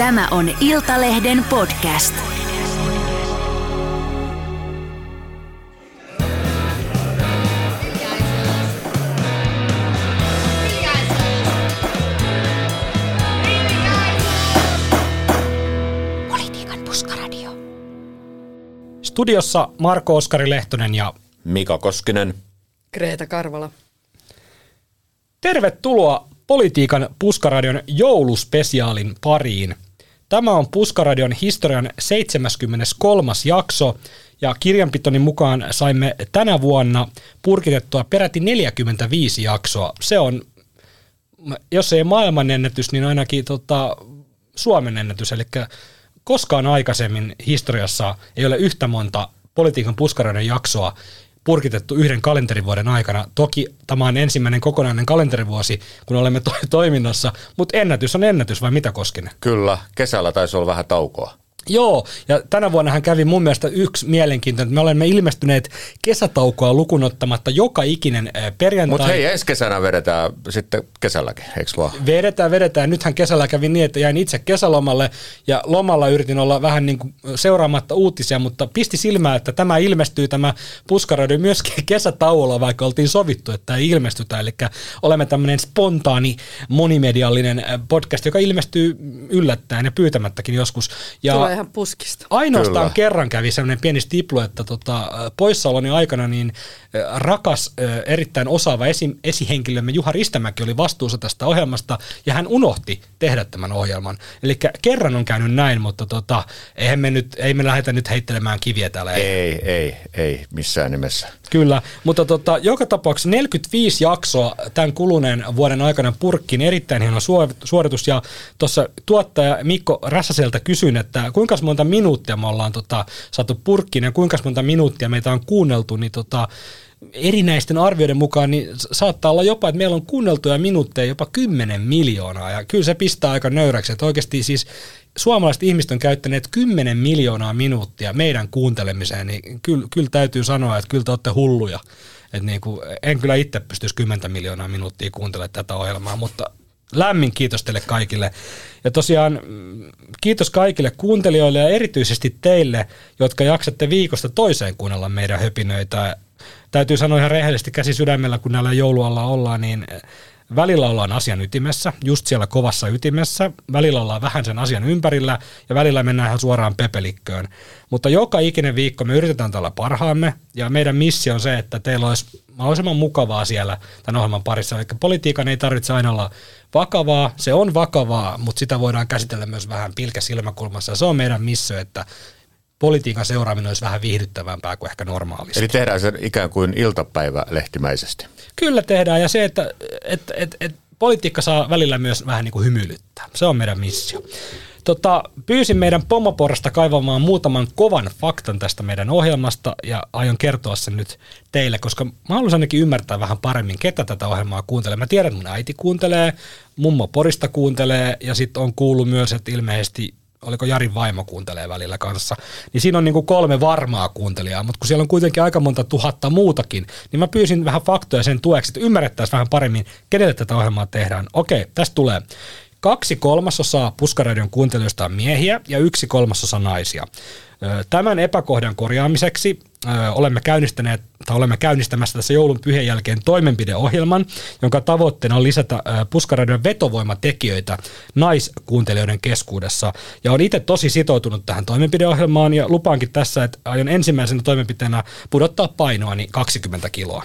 Tämä on Iltalehden podcast. Politiikan puskaradio. Studiossa Marko Oskari Lehtonen ja Mika Koskinen. Kreta Karvala. tervetuloa Politiikan Puskaradion jouluspesiaalin pariin. Tämä on Puskaradion historian 73. jakso ja kirjanpitoni mukaan saimme tänä vuonna purkitettua peräti 45 jaksoa. Se on, jos ei maailmanennätys, niin ainakin tota, Suomen ennätys, eli koskaan aikaisemmin historiassa ei ole yhtä monta politiikan puskaradion jaksoa purkitettu yhden kalenterivuoden aikana. Toki tämä on ensimmäinen kokonainen kalenterivuosi, kun olemme to- toiminnassa, mutta ennätys on ennätys, vai mitä Koskinen? Kyllä, kesällä taisi olla vähän taukoa. Joo, ja tänä vuonna hän kävi mun mielestä yksi mielenkiintoinen, että me olemme ilmestyneet kesätaukoa lukunottamatta joka ikinen äh, perjantai. Mutta hei, ensi kesänä vedetään sitten kesälläkin, eikö vaan? Vedetään, vedetään. Nythän kesällä kävi niin, että jäin itse kesälomalle ja lomalla yritin olla vähän niin kuin seuraamatta uutisia, mutta pisti silmää, että tämä ilmestyy tämä puskaradio myöskin kesätauolla, vaikka oltiin sovittu, että ei ilmestytä. Eli olemme tämmöinen spontaani monimediallinen äh, podcast, joka ilmestyy yllättäen ja pyytämättäkin joskus. Ja Tulee ihan puskista. Ainoastaan Kyllä. kerran kävi sellainen pieni stiplu, että tota, poissaoloni aikana niin rakas, erittäin osaava esi- esihenkilömme Juha Ristämäki oli vastuussa tästä ohjelmasta ja hän unohti tehdä tämän ohjelman. Eli kerran on käynyt näin, mutta tota, eihän me nyt, ei me lähdetä nyt heittelemään kiviä täällä. Ei, ei, ei missään nimessä. Kyllä, mutta tota, joka tapauksessa 45 jaksoa tämän kuluneen vuoden aikana purkkiin, erittäin hieno suor- suoritus. Ja tuossa tuottaja Mikko Räsäseltä kysyin, että kuinka monta minuuttia me ollaan tota, saatu purkkiin ja kuinka monta minuuttia meitä on kuunneltu, niin tota, erinäisten arvioiden mukaan niin saattaa olla jopa, että meillä on kuunneltuja minuutteja jopa 10 miljoonaa. Ja kyllä se pistää aika nöyräksi, että oikeasti siis suomalaiset ihmiset on käyttäneet 10 miljoonaa minuuttia meidän kuuntelemiseen, niin kyllä, kyllä täytyy sanoa, että kyllä te olette hulluja. Et niin kuin, en kyllä itse pystyisi 10 miljoonaa minuuttia kuuntelemaan tätä ohjelmaa, mutta lämmin kiitos teille kaikille. Ja tosiaan mm, kiitos kaikille kuuntelijoille ja erityisesti teille, jotka jaksatte viikosta toiseen kuunnella meidän höpinöitä. Täytyy sanoa ihan rehellisesti käsi sydämellä, kun näillä joulualla ollaan, niin välillä ollaan asian ytimessä, just siellä kovassa ytimessä, välillä ollaan vähän sen asian ympärillä ja välillä mennään ihan suoraan pepelikköön. Mutta joka ikinen viikko me yritetään tällä parhaamme ja meidän missio on se, että teillä olisi mahdollisimman mukavaa siellä tämän ohjelman parissa. Eli politiikan ei tarvitse aina olla vakavaa, se on vakavaa, mutta sitä voidaan käsitellä myös vähän pilkä silmäkulmassa. Ja se on meidän missio, että politiikan seuraaminen olisi vähän viihdyttävämpää kuin ehkä normaalisti. Eli tehdään se ikään kuin iltapäivä lehtimäisesti. Kyllä tehdään ja se, että et, et, et, politiikka saa välillä myös vähän niin kuin hymyilyttää. Se on meidän missio. Tota, pyysin meidän pomoporasta kaivamaan muutaman kovan faktan tästä meidän ohjelmasta ja aion kertoa sen nyt teille, koska mä haluaisin ainakin ymmärtää vähän paremmin, ketä tätä ohjelmaa kuuntelee. Mä tiedän, että mun äiti kuuntelee, mummo Porista kuuntelee ja sitten on kuullut myös, että ilmeisesti oliko Jarin vaimo kuuntelee välillä kanssa, niin siinä on niin kuin kolme varmaa kuuntelijaa, mutta kun siellä on kuitenkin aika monta tuhatta muutakin, niin mä pyysin vähän faktoja sen tueksi, että ymmärrettäisiin vähän paremmin, kenelle tätä ohjelmaa tehdään. Okei, tästä tulee. Kaksi kolmasosaa Puskaradion kuuntelijoista on miehiä ja yksi kolmasosa naisia. Tämän epäkohdan korjaamiseksi olemme käynnistäneet tai olemme käynnistämässä tässä joulun pyhien jälkeen toimenpideohjelman, jonka tavoitteena on lisätä Puskaradion vetovoimatekijöitä naiskuuntelijoiden keskuudessa. Ja on itse tosi sitoutunut tähän toimenpideohjelmaan ja lupaankin tässä, että aion ensimmäisenä toimenpiteenä pudottaa painoani 20 kiloa.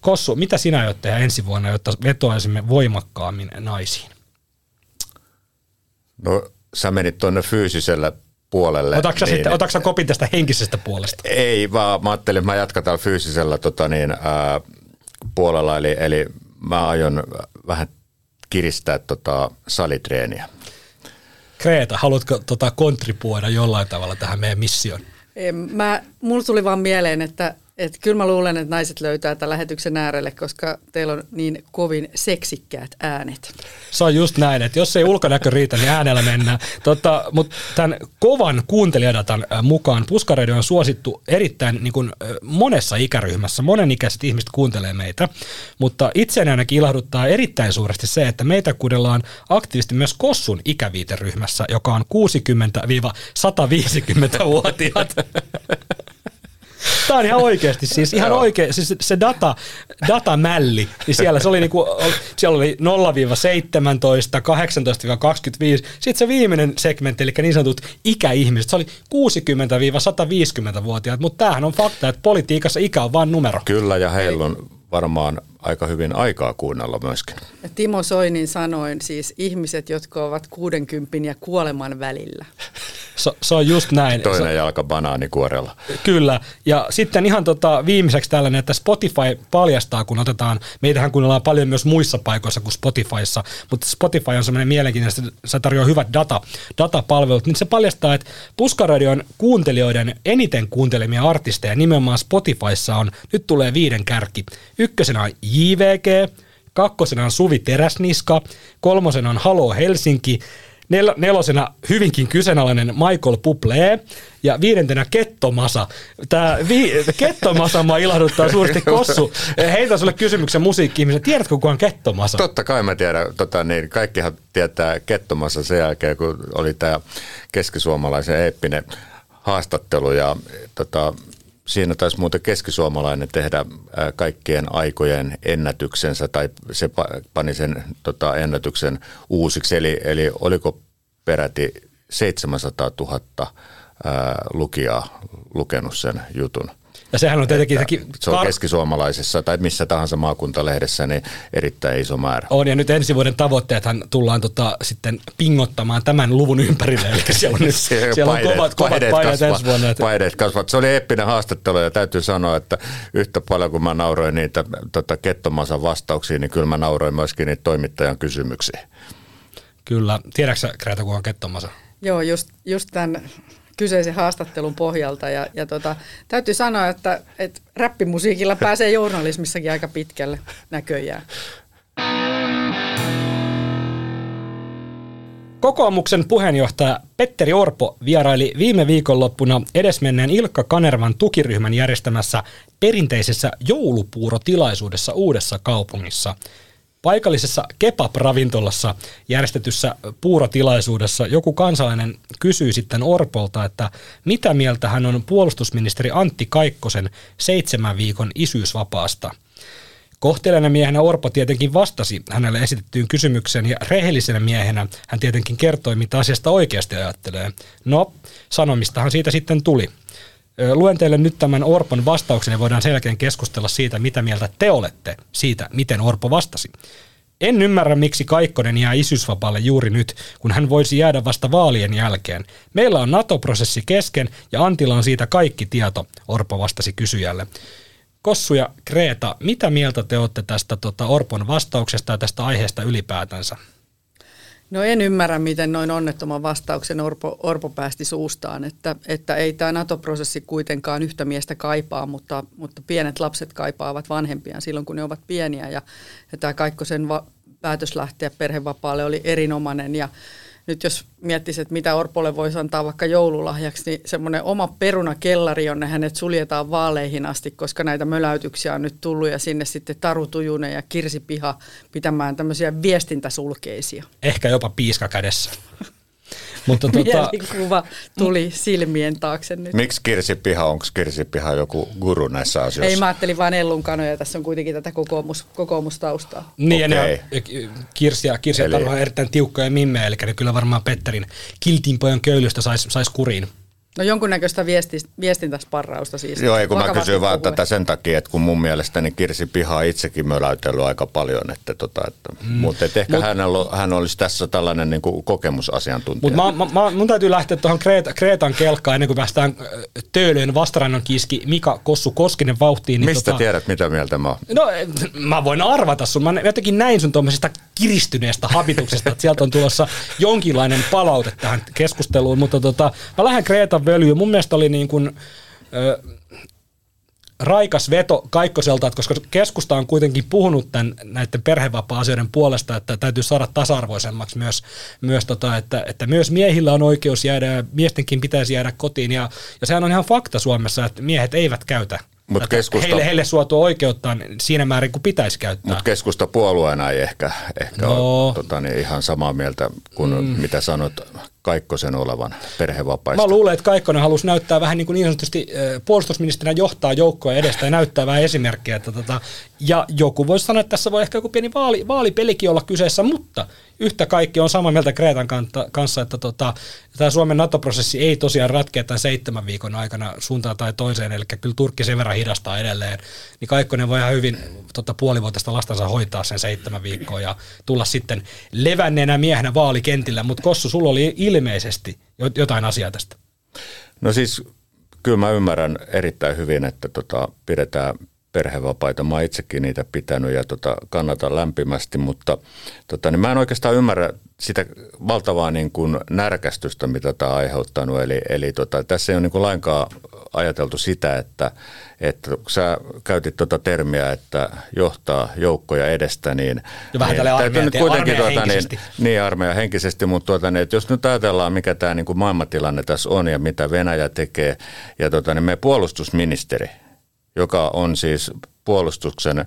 Kossu, mitä sinä aiot tehdä ensi vuonna, jotta vetoaisimme voimakkaammin naisiin? No sä menit tuonne fyysisellä puolelle. niin Otatko, sitten, otatko kopin tästä henkisestä puolesta? Ei, vaan mä ajattelin, että mä jatkan täällä fyysisellä tota niin, ää, puolella, eli, eli mä aion vähän kiristää tota salitreeniä. Kreta, haluatko tota kontribuoida jollain tavalla tähän meidän missioon? Mä, mulla tuli vaan mieleen, että, Et kyllä mä luulen, että naiset löytää tämän lähetyksen äärelle, koska teillä on niin kovin seksikkäät äänet. Se on just näin, että jos ei ulkonäkö riitä, niin äänellä mennään. Tota, Mutta tämän kovan kuuntelijadatan äh, mukaan Puskaradio on suosittu erittäin niin kuin, äh, monessa ikäryhmässä. Monenikäiset ihmiset kuuntelee meitä, mutta itseäni ainakin ilahduttaa erittäin suuresti se, että meitä kuunnellaan aktiivisesti myös Kossun ikäviiteryhmässä, joka on 60-150-vuotiaat. Tämä on ihan oikeasti, siis ihan oikein, siis se data, datamälli, niin siellä se oli niinku, siellä oli 0-17, 18-25, sitten se viimeinen segmentti, eli niin sanotut ikäihmiset, se oli 60-150-vuotiaat, mutta tämähän on fakta, että politiikassa ikä on vain numero. Kyllä, ja heillä on varmaan aika hyvin aikaa kuunnella myöskin. Ja Timo Soinin sanoin siis ihmiset, jotka ovat 60 ja kuoleman välillä. Se, se on just näin. Toinen se, jalka banaanikuorella. Kyllä. Ja sitten ihan tota, viimeiseksi tällainen, että Spotify paljastaa, kun otetaan, meitähän kuunnellaan paljon myös muissa paikoissa kuin Spotifyssa, mutta Spotify on semmoinen mielenkiintoinen, että se tarjoaa hyvät data, datapalvelut, niin se paljastaa, että Puskaradion kuuntelijoiden eniten kuuntelemia artisteja nimenomaan Spotifyssa on, nyt tulee viiden kärki. Ykkösenä on JVG, kakkosena on Suvi Teräsniska, kolmosena on Halo Helsinki, nel- nelosena hyvinkin kyseenalainen Michael Bublé ja viidentenä Kettomasa. Tämä vi- Kettomasa mua ilahduttaa suuresti Kossu. Heitä sulle kysymyksen musiikki-ihmisen. Tiedätkö, kuka on Kettomasa? Totta kai mä tiedän. Tota, niin, kaikkihan tietää Kettomassa sen jälkeen, kun oli tämä keskisuomalaisen eeppinen haastattelu ja tota, siinä taisi muuten keskisuomalainen tehdä kaikkien aikojen ennätyksensä tai se pani sen tota, ennätyksen uusiksi. Eli, eli oliko peräti 700 000 ää, lukijaa lukenut sen jutun. Ja sehän on tietenkin... Että se on keskisuomalaisessa tai missä tahansa maakuntalehdessä niin erittäin iso määrä. On ja nyt ensi vuoden tavoitteethan tullaan tota, sitten pingottamaan tämän luvun ympärille. Eli siellä on, nyt, siellä paineet, on kovat, kovat paineet, paineet ensi vuonna. Että... Paineet kasvat. Se oli eeppinen haastattelu ja täytyy sanoa, että yhtä paljon kuin mä nauroin niitä tota, kettomansa vastauksia, niin kyllä mä nauroin myöskin niitä toimittajan kysymyksiä. Kyllä. Tiedätkö Kreta, kuka on kettomasa? Joo, just, just tämän kyseisen haastattelun pohjalta. Ja, ja tota, täytyy sanoa, että, että räppimusiikilla pääsee journalismissakin aika pitkälle näköjään. Kokoomuksen puheenjohtaja Petteri Orpo vieraili viime viikonloppuna edesmenneen Ilkka Kanervan tukiryhmän järjestämässä perinteisessä joulupuurotilaisuudessa Uudessa kaupungissa – Paikallisessa kebab-ravintolassa järjestetyssä puurotilaisuudessa joku kansalainen kysyi sitten Orpolta, että mitä mieltä hän on puolustusministeri Antti Kaikkosen seitsemän viikon isyysvapaasta. Kohteleena miehenä Orpo tietenkin vastasi hänelle esitettyyn kysymykseen ja rehellisenä miehenä hän tietenkin kertoi, mitä asiasta oikeasti ajattelee. No, sanomistahan siitä sitten tuli. Luen teille nyt tämän Orpon vastauksen ja voidaan sen jälkeen keskustella siitä, mitä mieltä te olette siitä, miten Orpo vastasi. En ymmärrä, miksi Kaikkonen jää isyysvapaalle juuri nyt, kun hän voisi jäädä vasta vaalien jälkeen. Meillä on NATO-prosessi kesken ja Antilla on siitä kaikki tieto, Orpo vastasi kysyjälle. Kossu ja Kreta, mitä mieltä te olette tästä tota, Orpon vastauksesta ja tästä aiheesta ylipäätänsä? No en ymmärrä, miten noin onnettoman vastauksen Orpo, Orpo päästi suustaan, että, että ei tämä NATO-prosessi kuitenkaan yhtä miestä kaipaa, mutta, mutta pienet lapset kaipaavat vanhempiaan silloin, kun ne ovat pieniä. Ja, ja tämä Kaikkosen va- päätös lähteä perhevapaalle oli erinomainen ja nyt jos miettisi, että mitä Orpolle voisi antaa vaikka joululahjaksi, niin semmoinen oma perunakellari, jonne hänet suljetaan vaaleihin asti, koska näitä möläytyksiä on nyt tullut ja sinne sitten Taru Tujunen ja Kirsi Piha pitämään tämmöisiä viestintäsulkeisia. Ehkä jopa piiska kädessä. Mutta tuota... kuva tuli silmien taakse nyt. Miksi Kirsipiha, onko Kirsipiha joku guru näissä asioissa? Ei, mä ajattelin vain Ellun kanoja, tässä on kuitenkin tätä kokoomus, kokoomustaustaa. Niin, okay. ja Kirsi ja Kirsi Eli... on erittäin tiukkoja mimmejä, eli ne kyllä varmaan Petterin kiltinpojan köylystä saisi sais kuriin. No jonkunnäköistä viesti, viestintäsparrausta siis. Joo, ei kun mä kysyin vaan tätä sen takia, että kun mun mielestäni Kirsi Piha on itsekin möläytellyt aika paljon, että tota, että, mm. mutta et ehkä Mut, hän, hän olisi tässä tällainen niin kuin kokemusasiantuntija. Mutta mä, mä, mun täytyy lähteä tuohon Kreeta, Kreetan kelkkaan ennen kuin päästään Töölöön vastarannan kiski Mika Kossu Koskinen vauhtiin. Niin Mistä tota, tiedät, mitä mieltä mä oon? No mä voin arvata sun. Mä jotenkin näin sun tuommoisesta kiristyneestä habituksesta, että sieltä on tulossa jonkinlainen palaute tähän keskusteluun, mutta tota, mä lähden Kreetan völjyyn. Mun mielestä oli niin kuin, ö, raikas veto Kaikkoselta, että koska keskusta on kuitenkin puhunut tämän, näiden perhevapaa-asioiden puolesta, että täytyy saada tasa-arvoisemmaksi myös, myös tota, että, että myös miehillä on oikeus jäädä ja miestenkin pitäisi jäädä kotiin. Ja, ja sehän on ihan fakta Suomessa, että miehet eivät käytä Mut keskusta, heille, heille suotu oikeutta siinä määrin kuin pitäisi käyttää. Mutta keskusta puolueena ei ehkä, ehkä no. ole tota, niin ihan samaa mieltä kuin mm. mitä sanot Kaikkosen olevan perhevapaista. Mä luulen, että Kaikkonen halusi näyttää vähän niin, kuin niin sanotusti puolustusministerinä johtaa joukkoa edestä ja näyttää vähän esimerkkiä. Että tota, ja joku voisi sanoa, että tässä voi ehkä joku pieni vaali, vaalipelikin olla kyseessä, mutta yhtä kaikki on samaa mieltä Kreetan kanssa, että tota, tämä Suomen NATO-prosessi ei tosiaan ratkea tämän seitsemän viikon aikana suuntaan tai toiseen, eli kyllä Turkki sen verran hidastaa edelleen, niin Kaikkonen voi ihan hyvin tota, puolivuotista lastansa hoitaa sen seitsemän viikkoa ja tulla sitten levänneenä miehenä vaalikentillä, mutta Kossu, sulla oli ilmeisesti jotain asiaa tästä. No siis kyllä mä ymmärrän erittäin hyvin, että tota, pidetään perhevapaita. Mä oon itsekin niitä pitänyt ja tota, kannatan lämpimästi, mutta tota, niin mä en oikeastaan ymmärrä sitä valtavaa niin kuin närkästystä, mitä tämä on aiheuttanut. Eli, eli tota, tässä ei ole niin kuin lainkaan ajateltu sitä, että, että kun sä käytit tuota termiä, että johtaa joukkoja edestä, niin... Ja vähän niin, armeija, nyt kuitenkin tuota, niin, niin, armeija henkisesti, mutta tuota, niin, että jos nyt ajatellaan, mikä tämä niin kuin maailmantilanne tässä on ja mitä Venäjä tekee, ja tuota, niin meidän puolustusministeri, joka on siis puolustuksen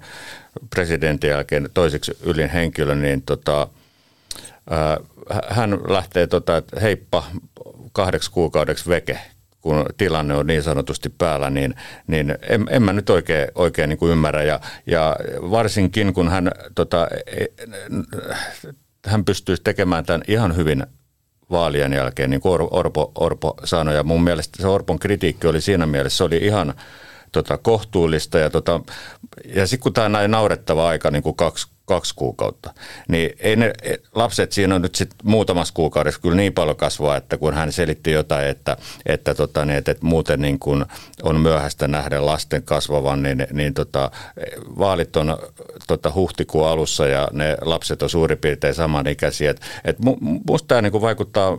presidentin jälkeen toiseksi ylin henkilö, niin tota, hän lähtee, tota, että heippa kahdeksi kuukaudeksi veke, kun tilanne on niin sanotusti päällä, niin, niin en, en mä nyt oikein, oikein niin kuin ymmärrä. Ja, ja varsinkin kun hän, tota, e, hän pystyisi tekemään tämän ihan hyvin vaalien jälkeen, niin kuin Orpo, Orpo sanoi. Ja mun mielestä se Orpon kritiikki oli siinä mielessä, se oli ihan tota, kohtuullista. Ja, tota, ja sitten kun tämä on näin naurettava aika, niin kuin kaksi, kaksi kuukautta, niin ei ne lapset siinä on nyt sitten muutamassa kuukaudessa kyllä niin paljon kasvaa, että kun hän selitti jotain, että, että, tota, niin, että, että muuten niin kun on myöhäistä nähdä lasten kasvavan, niin, niin tota, vaalit on tota, huhtikuun alussa ja ne lapset on suurin piirtein samanikäisiä. Et, et musta tämä niin vaikuttaa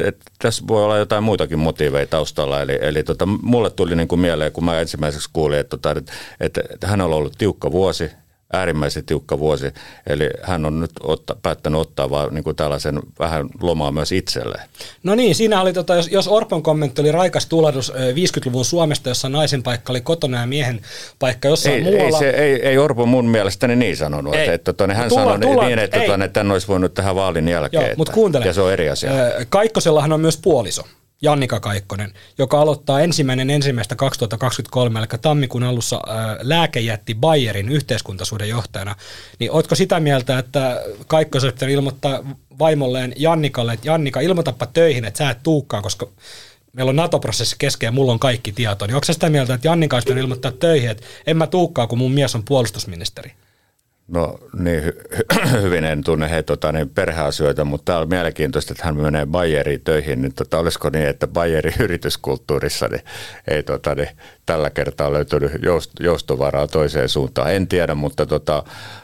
että tässä voi olla jotain muitakin motiiveja taustalla. Eli, eli tota, mulle tuli niin kuin mieleen, kun mä ensimmäiseksi kuulin, että, tota, että, että, hänellä on ollut tiukka vuosi, äärimmäisen tiukka vuosi. Eli hän on nyt otta, päättänyt ottaa vaan niin kuin tällaisen vähän lomaa myös itselleen. No niin, siinä oli, tota, jos, jos Orpon kommentti oli raikas tulehdus 50-luvun Suomesta, jossa naisen paikka oli kotona ja miehen paikka jossain ei, muualla. Ei, se, ei, ei Orpo mun mielestäni niin sanonut. Ei. Että, että, tota, hän tulla, sanoi tulla, niin, että, että, että hän olisi voinut tähän vaalin jälkeen. Joo, mutta kuuntele. Ja se on eri asia. Kaikkosellahan on myös puoliso. Jannika Kaikkonen, joka aloittaa ensimmäinen ensimmäistä 2023, eli tammikuun alussa lääkejätti Bayerin yhteiskuntasuuden johtajana, niin ootko sitä mieltä, että Kaikkosen ilmoittaa vaimolleen Jannikalle, että Jannika, ilmoitapa töihin, että sä et tuukkaan, koska meillä on NATO-prosessi kesken ja mulla on kaikki tieto, niin onko sitä mieltä, että Jannika olisi ilmoittaa töihin, että en mä tuukkaa, kun mun mies on puolustusministeri? No niin, hy- hyvin en tunne he tota, niin perheasioita, mutta tämä on mielenkiintoista, että hän menee Bayeriin töihin. Niin, tota, olisiko niin, että Bayerin yrityskulttuurissa niin, ei tota, niin, tällä kertaa löytynyt joust- joustovaraa toiseen suuntaan? En tiedä, mutta... Tota,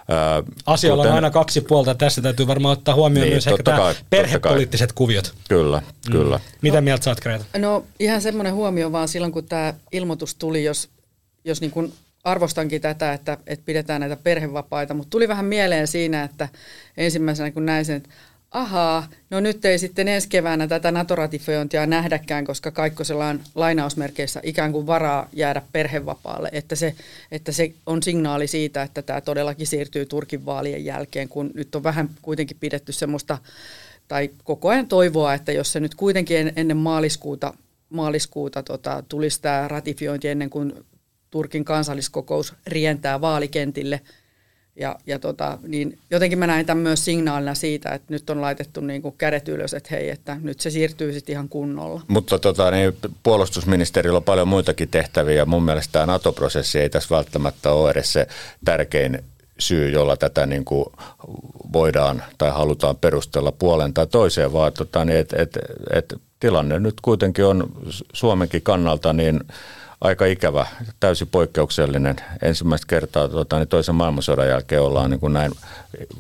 ää, Asioilla kuten, on aina kaksi puolta. Tässä täytyy varmaan ottaa huomioon niin, myös ehkä kai, perhepoliittiset kuviot. Kyllä, mm. kyllä. Mitä mieltä saat, Greta? No ihan semmoinen huomio vaan silloin, kun tämä ilmoitus tuli, jos, jos niin kuin arvostankin tätä, että, että pidetään näitä perhevapaita, mutta tuli vähän mieleen siinä, että ensimmäisenä kun näin sen, että ahaa, no nyt ei sitten ensi keväänä tätä NATO-ratifiointia nähdäkään, koska Kaikkosella on lainausmerkeissä ikään kuin varaa jäädä perhevapaalle, että se, että se on signaali siitä, että tämä todellakin siirtyy Turkin vaalien jälkeen, kun nyt on vähän kuitenkin pidetty semmoista, tai koko ajan toivoa, että jos se nyt kuitenkin ennen maaliskuuta maaliskuuta tota, tulisi tämä ratifiointi ennen kuin Turkin kansalliskokous rientää vaalikentille. Ja, ja tota, niin jotenkin mä näin tämän myös signaalina siitä, että nyt on laitettu niin kuin kädet ylös, että hei, että nyt se siirtyy sitten ihan kunnolla. Mutta tota, niin puolustusministerillä on paljon muitakin tehtäviä. Mun mielestä tämä NATO-prosessi ei tässä välttämättä ole edes se tärkein syy, jolla tätä niin kuin voidaan tai halutaan perustella puolen tai toiseen, vaan tota, niin, että et, et tilanne nyt kuitenkin on Suomenkin kannalta niin – aika ikävä, täysin poikkeuksellinen. Ensimmäistä kertaa tuota, niin toisen maailmansodan jälkeen ollaan niin kuin näin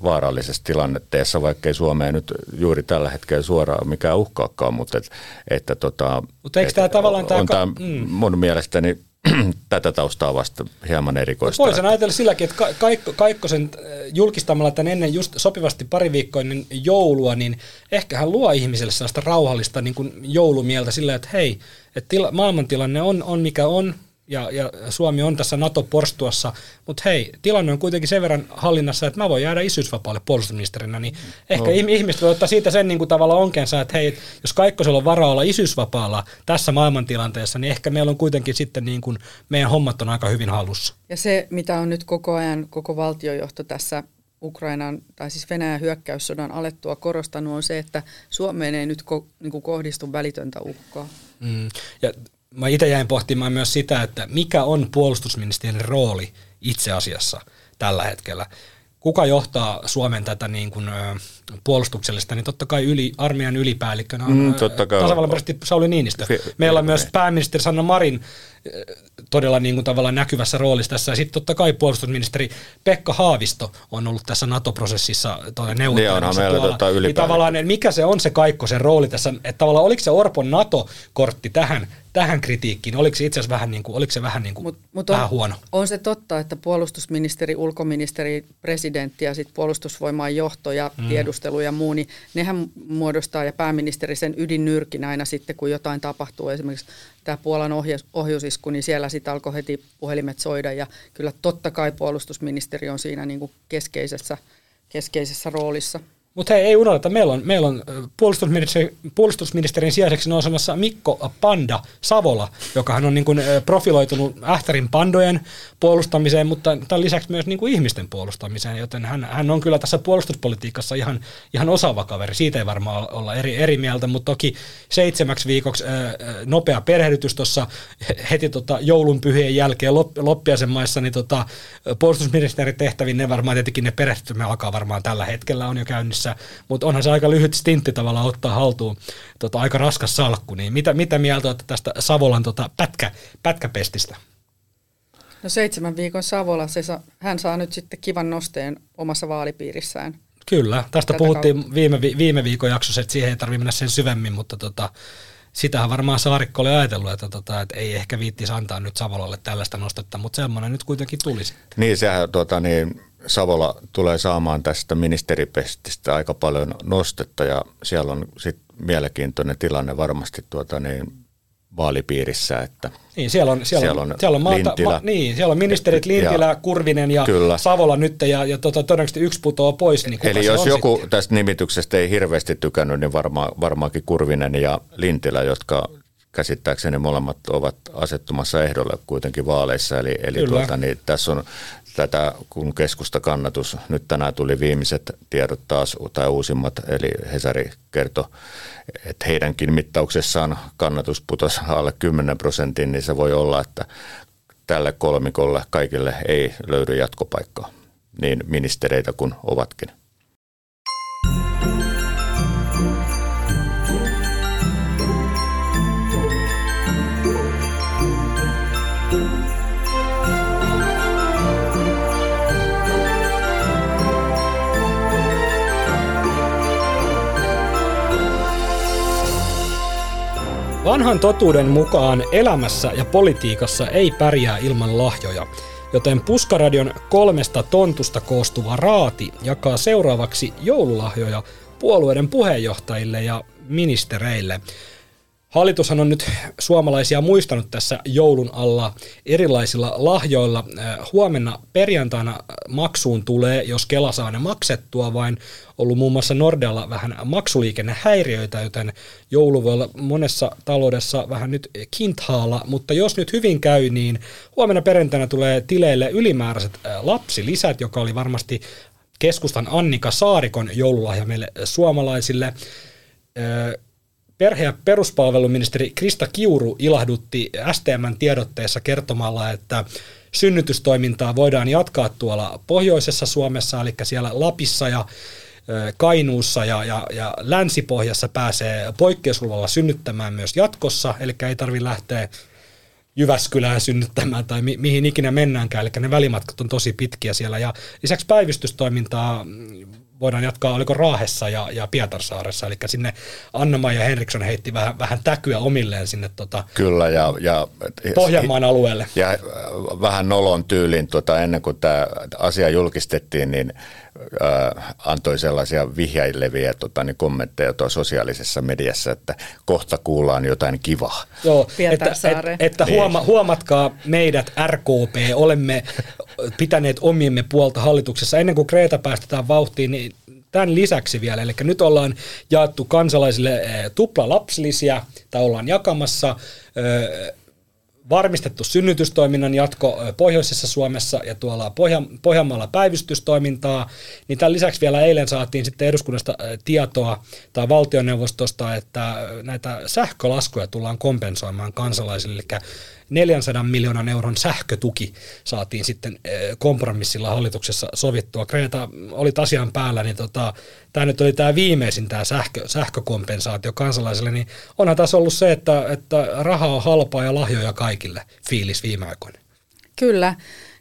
vaarallisessa tilanteessa, vaikkei Suomeen nyt juuri tällä hetkellä suoraan mikään uhkaakaan, mutta et, että tota, Mutta eikö tämä tavallaan on tämä, mm. mun mielestäni tätä taustaa vasta hieman erikoista. Voisin ajatella silläkin, että Kaikko, Kaikkosen äh, julkistamalla tämän ennen just sopivasti pari viikkoa ennen joulua, niin ehkä hän luo ihmiselle sellaista rauhallista niin kuin joulumieltä sillä, että hei, että tila, maailmantilanne on, on mikä on, ja, ja Suomi on tässä NATO-porstuassa, mutta hei, tilanne on kuitenkin sen verran hallinnassa, että mä voin jäädä isyysvapaalle puolustusministerinä, niin ehkä no. ihmiset voi ottaa siitä sen niin kuin tavalla onkensa, että hei, jos Kaikkosella on varaa olla isyysvapaalla tässä maailmantilanteessa, niin ehkä meillä on kuitenkin sitten niin kuin, meidän hommat on aika hyvin hallussa. Ja se, mitä on nyt koko ajan koko valtiojohto tässä Ukrainan, tai siis Venäjän hyökkäyssodan alettua korostanut, on se, että Suomeen ei nyt ko, niin kuin kohdistu välitöntä uhkaa. Mm. Ja mä itse jäin pohtimaan myös sitä, että mikä on puolustusministerin rooli itse asiassa tällä hetkellä. Kuka johtaa Suomen tätä niin kuin, puolustuksellista, niin totta kai yli, armeijan ylipäällikkönä on mm, tasavallan presidentti Sauli Niinistö. Meillä on myös pääministeri Sanna Marin todella niin kuin tavallaan näkyvässä roolissa tässä. Ja sitten totta kai puolustusministeri Pekka Haavisto on ollut tässä NATO-prosessissa neuvottelussa niin tuolla. Tota niin tavallaan, mikä se on se Kaikkosen rooli tässä, että tavallaan oliko se Orpon NATO-kortti tähän tähän kritiikkiin? Oliko se itse asiassa vähän, niin kuin, oliko se vähän, niin kuin, mut, mut vähän on, huono? On se totta, että puolustusministeri, ulkoministeri, presidentti ja sitten puolustusvoimaan johto ja mm. tiedustelu ja muu, niin nehän muodostaa ja pääministeri sen ydinnyrkin aina sitten, kun jotain tapahtuu. Esimerkiksi tämä Puolan ohjus, ohjusisku, niin siellä sitten alkoi heti puhelimet soida ja kyllä totta kai puolustusministeri on siinä niin kuin keskeisessä, keskeisessä roolissa. Mutta hei, ei unohdeta, meillä on, meillä on puolustusministeri, puolustusministerin sijaiseksi nousemassa Mikko Panda Savola, joka on niin kuin profiloitunut Ähtärin pandojen puolustamiseen, mutta tämän lisäksi myös niin kuin ihmisten puolustamiseen, joten hän, hän on kyllä tässä puolustuspolitiikassa ihan, ihan osaava kaveri. Siitä ei varmaan olla eri, eri mieltä, mutta toki seitsemäksi viikoksi ää, nopea perehdytys tuossa heti tota joulun pyhien jälkeen lop, loppiaisen maissa, niin tota, puolustusministerin tehtäviin ne varmaan tietenkin ne perehdytys alkaa varmaan tällä hetkellä on jo käynnissä töissä, mutta onhan se aika lyhyt stintti tavallaan ottaa haltuun tota, aika raskas salkku, niin mitä, mitä mieltä olette tästä Savolan tota, pätkä, pätkäpestistä? No seitsemän viikon Savola, se sa, hän saa nyt sitten kivan nosteen omassa vaalipiirissään. Kyllä, tästä Tätä puhuttiin viime, viime viikon jaksossa, että siihen ei tarvitse mennä sen syvemmin, mutta tota, sitähän varmaan Saarikko oli ajatellut, että, tota, että ei ehkä viittisi antaa nyt Savolalle tällaista nostetta, mutta semmoinen nyt kuitenkin tulisi. Niin, sehän tuota, niin, Savola tulee saamaan tästä ministeripestistä aika paljon nostetta ja siellä on sitten mielenkiintoinen tilanne varmasti tuota, niin, vaalipiirissä. Että niin, siellä on, siellä, siellä on, siellä on, maata, ma, niin, siellä on ministerit Lintilä, ja, Kurvinen ja kyllä. Savola nyt ja, ja tota, todennäköisesti yksi putoaa pois. Niin Eli jos joku sitten? tästä nimityksestä ei hirveästi tykännyt, niin varma, varmaankin Kurvinen ja Lintilä, jotka käsittääkseni molemmat ovat asettumassa ehdolle kuitenkin vaaleissa. Eli, eli tuota, niin, tässä on tätä, kun keskustakannatus, nyt tänään tuli viimeiset tiedot taas, tai uusimmat, eli Hesari kertoi, että heidänkin mittauksessaan kannatus putosi alle 10 prosentin, niin se voi olla, että tälle kolmikolle kaikille ei löydy jatkopaikkaa, niin ministereitä kuin ovatkin. Vanhan totuuden mukaan elämässä ja politiikassa ei pärjää ilman lahjoja, joten Puskaradion kolmesta tontusta koostuva raati jakaa seuraavaksi joululahjoja puolueiden puheenjohtajille ja ministereille. Hallitushan on nyt suomalaisia muistanut tässä joulun alla erilaisilla lahjoilla. Huomenna perjantaina maksuun tulee, jos Kela saa ne maksettua, vain ollut muun muassa Nordealla vähän maksuliikennehäiriöitä, joten joulu voi olla monessa taloudessa vähän nyt kinthaalla, mutta jos nyt hyvin käy, niin huomenna perjantaina tulee tileille ylimääräiset lapsilisät, joka oli varmasti keskustan Annika Saarikon joululahja meille suomalaisille Perhe- ja peruspalveluministeri Krista Kiuru ilahdutti STMn tiedotteessa kertomalla, että synnytystoimintaa voidaan jatkaa tuolla pohjoisessa Suomessa, eli siellä Lapissa ja Kainuussa ja, ja, ja Länsipohjassa pääsee poikkeusluvalla synnyttämään myös jatkossa, eli ei tarvitse lähteä Jyväskylään synnyttämään tai mi- mihin ikinä mennäänkään, eli ne välimatkat on tosi pitkiä siellä. Ja lisäksi päivystystoimintaa mm, voidaan jatkaa, oliko Raahessa ja, ja Pietarsaaressa, eli sinne anna ja Henriksson heitti vähän, vähän täkyä omilleen sinne tota, Kyllä, ja, ja Pohjanmaan alueelle. Ja äh, vähän nolon tyylin tuota, ennen kuin tämä asia julkistettiin, niin antoi sellaisia vihjaileviä tota, niin kommentteja tuossa sosiaalisessa mediassa, että kohta kuullaan jotain kivaa. Joo, että, että, Pietarsaareen. että Niin. huoma, huomatkaa meidät RKP, olemme pitäneet omiemme puolta hallituksessa. Ennen kuin Kreta päästetään vauhtiin, niin tämän lisäksi vielä, eli nyt ollaan jaettu kansalaisille tupla lapsilisiä, tai ollaan jakamassa varmistettu synnytystoiminnan jatko pohjoisessa Suomessa ja tuolla Pohja, Pohjanmaalla päivystystoimintaa, niin tämän lisäksi vielä eilen saatiin sitten eduskunnasta tietoa tai valtioneuvostosta, että näitä sähkölaskuja tullaan kompensoimaan kansalaisille, eli 400 miljoonan euron sähkötuki saatiin sitten ö, kompromissilla hallituksessa sovittua. Kreta oli asian päällä, niin tota, tämä nyt oli tämä viimeisin tämä sähkö, sähkökompensaatio kansalaisille, niin onhan tässä ollut se, että, että raha on halpaa ja lahjoja kaikille fiilis viime aikoina. Kyllä.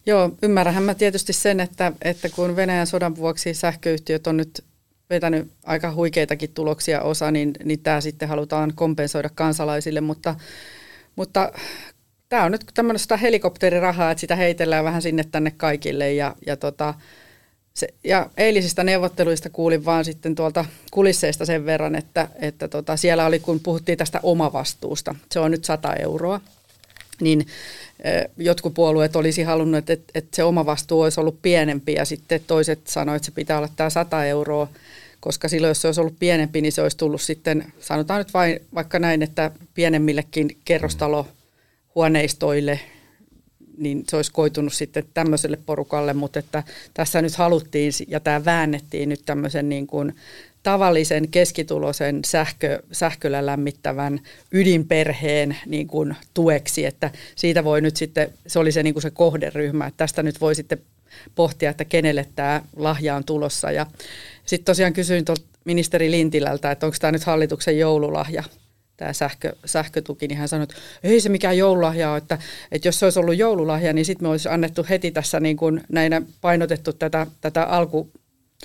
Joo, ymmärrähän mä tietysti sen, että, että kun Venäjän sodan vuoksi sähköyhtiöt on nyt vetänyt aika huikeitakin tuloksia osa, niin, niin tämä sitten halutaan kompensoida kansalaisille, mutta, mutta tämä on nyt tämmöistä helikopterirahaa, että sitä heitellään vähän sinne tänne kaikille ja, ja tota, se, ja eilisistä neuvotteluista kuulin vaan sitten tuolta kulisseista sen verran, että, että tota, siellä oli, kun puhuttiin tästä omavastuusta, se on nyt 100 euroa, niin jotkut puolueet olisi halunnut, että, että se oma vastuu olisi ollut pienempi ja sitten toiset sanoivat, että se pitää olla tämä 100 euroa, koska silloin jos se olisi ollut pienempi, niin se olisi tullut sitten, sanotaan nyt vain vaikka näin, että pienemmillekin kerrostalohuoneistoille, niin se olisi koitunut sitten tämmöiselle porukalle, mutta että tässä nyt haluttiin ja tämä väännettiin nyt tämmöisen niin kuin tavallisen keskitulosen sähkö, sähköllä lämmittävän ydinperheen niin kuin tueksi, että siitä voi nyt sitten, se oli se, niin kuin se kohderyhmä, että tästä nyt voi sitten pohtia, että kenelle tämä lahja on tulossa. Ja sitten tosiaan kysyin tuolta ministeri Lintilältä, että onko tämä nyt hallituksen joululahja, tämä sähkö, sähkötuki, niin hän sanoi, että ei se mikään joululahja ole, että, että jos se olisi ollut joululahja, niin sitten me olisi annettu heti tässä niin kuin näinä painotettu tätä, tätä alku,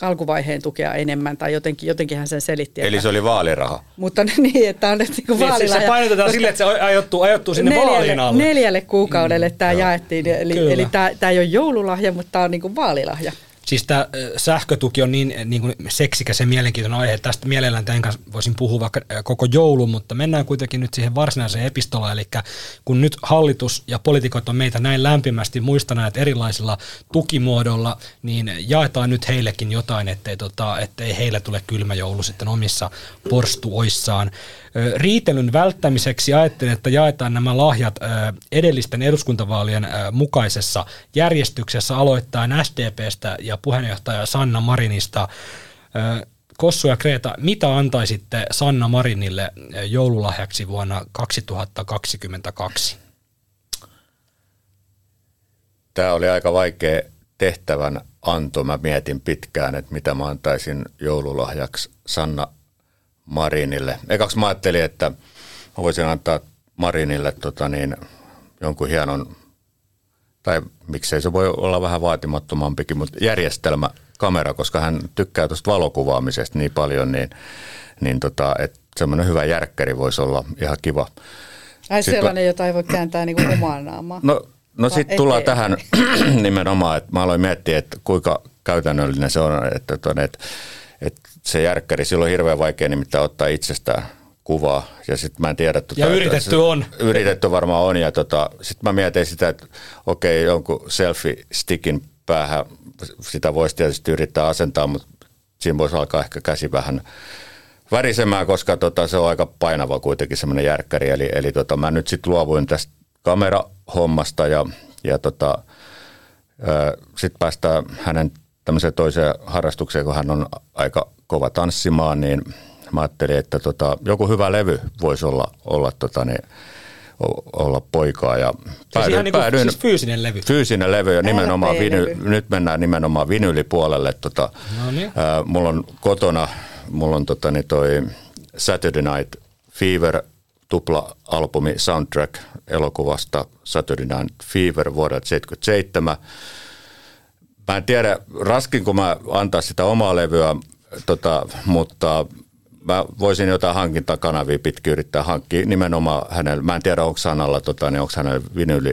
alkuvaiheen tukea enemmän, tai jotenkin, jotenkin hän sen selitti. Eli että, se oli vaaliraha. mutta niin, että on nyt niin kuin Niin, se, vaalilahja. se painotetaan sille, että se ajoittuu, ajoittuu sinne vaalin neljälle, alle. neljälle kuukaudelle tämä jaettiin, eli, Kyllä. eli tämä, tämä ei ole joululahja, mutta tämä on niin kuin vaalilahja. Siis tämä sähkötuki on niin, niin kuin seksikäs ja mielenkiintoinen aihe. Tästä mielellään teidän kanssa voisin puhua vaikka koko joulun, mutta mennään kuitenkin nyt siihen varsinaiseen epistolaan. Eli kun nyt hallitus ja poliitikot on meitä näin lämpimästi muistaneet erilaisilla tukimuodoilla, niin jaetaan nyt heillekin jotain, ettei, tota, ettei heille tule kylmä joulu sitten omissa porstuoissaan. Riitelyn välttämiseksi ajattelin, että jaetaan nämä lahjat edellisten eduskuntavaalien mukaisessa järjestyksessä aloittain SDPstä ja puheenjohtaja Sanna Marinista. Kossu ja Kreta, mitä antaisitte Sanna Marinille joululahjaksi vuonna 2022? Tämä oli aika vaikea tehtävän anto. Mä mietin pitkään, että mitä mä antaisin joululahjaksi Sanna Marinille. Ekaksi mä ajattelin, että mä voisin antaa Marinille tota niin, jonkun hienon, tai miksei se voi olla vähän vaatimattomampikin, mutta järjestelmä kamera, koska hän tykkää tuosta valokuvaamisesta niin paljon, niin, niin tota, että semmoinen hyvä järkkäri voisi olla ihan kiva. Ai Sitten sellainen, jota ei voi kääntää niin kuin omaan naamaan. No, no sitten tullaan ettei- tähän nimenomaan, että mä aloin miettiä, että kuinka käytännöllinen se on, että, tuonne, että, että se järkkäri, silloin on hirveän vaikea nimittäin ottaa itsestään kuvaa. Ja sitten mä en tiedä... Tota, Ja että yritetty se- on. Yritetty varmaan on. Ja tota, sitten mä mietin sitä, että okei, jonkun selfie-stickin päähän sitä voisi tietysti yrittää asentaa, mutta siinä voisi alkaa ehkä käsi vähän värisemään, koska tota, se on aika painava kuitenkin semmoinen järkkäri. Eli, eli tota, mä nyt sitten luovuin tästä kamerahommasta ja, ja tota, sitten päästään hänen tämmöiseen toiseen harrastukseen, kun hän on aika kova tanssimaan, niin mä ajattelin, että tota, joku hyvä levy voisi olla, olla, tota, niin, olla poikaa. Ja Siis ihan niin kuin, siis fyysinen levy. Fyysinen levy ja nimenomaan viny, nyt mennään nimenomaan vinylipuolelle. Tota, No niin. ää, mulla on kotona, mulla on tota, niin toi Saturday Night Fever tupla-albumi soundtrack elokuvasta Saturday Night Fever vuodelta 1977. Mä en tiedä, raskinko mä antaa sitä omaa levyä, tota, mutta mä voisin jotain hankintakanavia pitkin yrittää hankkia nimenomaan hänellä. Mä en tiedä, onko Sanalla, tota, niin onko hänellä vinyli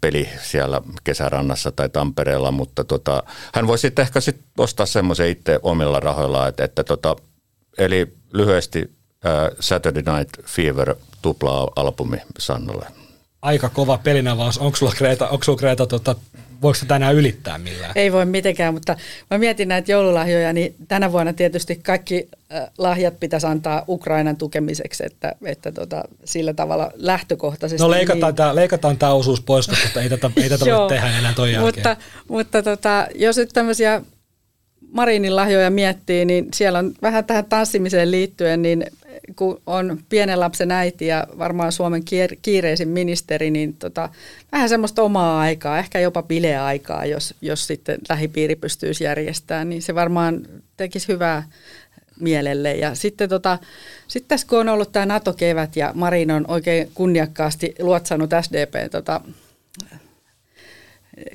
peli siellä kesärannassa tai Tampereella, mutta tota, hän voisi sitten ehkä sit ostaa semmoisen itse omilla rahoillaan, että, että tota, eli lyhyesti uh, Saturday Night Fever tupla-albumi Sannalle. Aika kova pelinavaus. Onko sulla Kreta, onko sulla Kreta tota, voiko sitä enää ylittää millään? Ei voi mitenkään, mutta mä mietin näitä joululahjoja, niin tänä vuonna tietysti kaikki lahjat pitäisi antaa Ukrainan tukemiseksi, että, että tota, sillä tavalla lähtökohtaisesti. No leikataan, niin. tämä, leikataan tämä osuus pois, koska ei tätä, ei tätä voi tehdä enää toi jälkeen. Mutta, mutta tota, jos nyt tämmöisiä Marinin lahjoja miettii, niin siellä on vähän tähän tanssimiseen liittyen, niin kun on pienen lapsen äiti ja varmaan Suomen kiireisin ministeri, niin tota, vähän semmoista omaa aikaa, ehkä jopa bileaikaa, jos, jos sitten lähipiiri pystyisi järjestämään, niin se varmaan tekisi hyvää mielelle. Ja sitten tota, sit tässä kun on ollut tämä NATO-kevät ja Marin on oikein kunniakkaasti luotsannut SDP tota,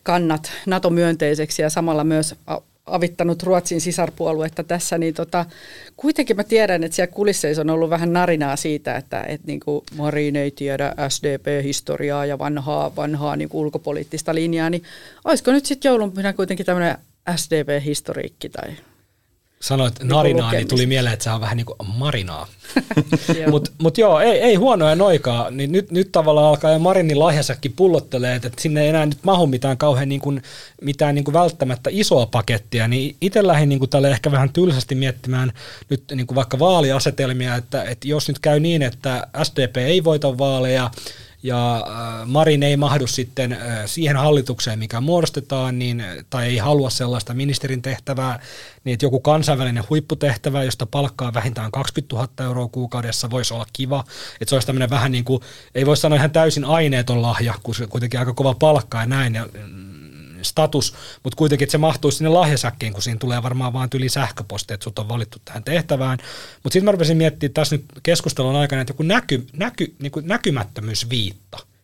kannat NATO-myönteiseksi ja samalla myös avittanut Ruotsin sisarpuoluetta tässä, niin tota, kuitenkin mä tiedän, että siellä kulisseissa on ollut vähän narinaa siitä, että et niin kuin Marin ei tiedä SDP-historiaa ja vanhaa, vanhaa niin kuin ulkopoliittista linjaa, niin olisiko nyt sitten joulunpyhänä kuitenkin tämmöinen SDP-historiikki tai sanoit niin narinaa, niin tuli mieleen, että se on vähän niin kuin marinaa. Mutta mut joo, ei, ei huonoja noikaa. Niin nyt, nyt tavallaan alkaa ja Marinin lahjasäkki pullottelee, että sinne ei enää nyt mahu mitään kauhean niin kuin, mitään niin kuin välttämättä isoa pakettia. Niin itse lähdin niin kuin tälle ehkä vähän tylsästi miettimään nyt niin kuin vaikka vaaliasetelmia, että, että jos nyt käy niin, että SDP ei voita vaaleja, ja äh, Marin ei mahdu sitten äh, siihen hallitukseen, mikä muodostetaan, niin, tai ei halua sellaista ministerin tehtävää, niin että joku kansainvälinen huipputehtävä, josta palkkaa vähintään 20 000 euroa kuukaudessa, voisi olla kiva. Että se olisi tämmöinen vähän niin kuin, ei voi sanoa ihan täysin aineeton lahja, kun se kuitenkin aika kova palkka ja näin. Ja, status, mutta kuitenkin, että se mahtuu sinne lahjasäkkiin, kun siinä tulee varmaan vaan tyli sähköposti, että sut on valittu tähän tehtävään. Mutta sitten mä rupesin miettimään tässä nyt keskustelun aikana, että joku näky, näky, niin kuin näkymättömyysviitta –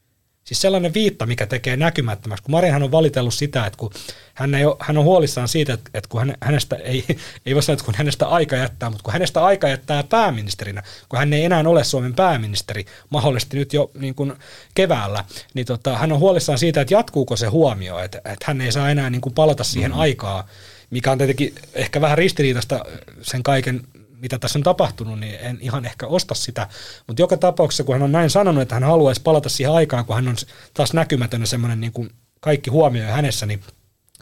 Siis sellainen viitta, mikä tekee näkymättömäksi. Kun Marinhan on valitellut sitä, että kun hän, ei ole, hän on huolissaan siitä, että, että kun hänestä ei, ei voi sanoa, että kun hänestä aika jättää, mutta kun hänestä aika jättää pääministerinä, kun hän ei enää ole Suomen pääministeri, mahdollisesti nyt jo niin kuin keväällä, niin tota, hän on huolissaan siitä, että jatkuuko se huomio, että, että hän ei saa enää niin kuin palata siihen mm-hmm. aikaan, mikä on tietenkin ehkä vähän ristiriitaista sen kaiken mitä tässä on tapahtunut, niin en ihan ehkä osta sitä. Mutta joka tapauksessa, kun hän on näin sanonut, että hän haluaisi palata siihen aikaan, kun hän on taas näkymätön ja semmoinen niin kuin kaikki huomioi hänessä, niin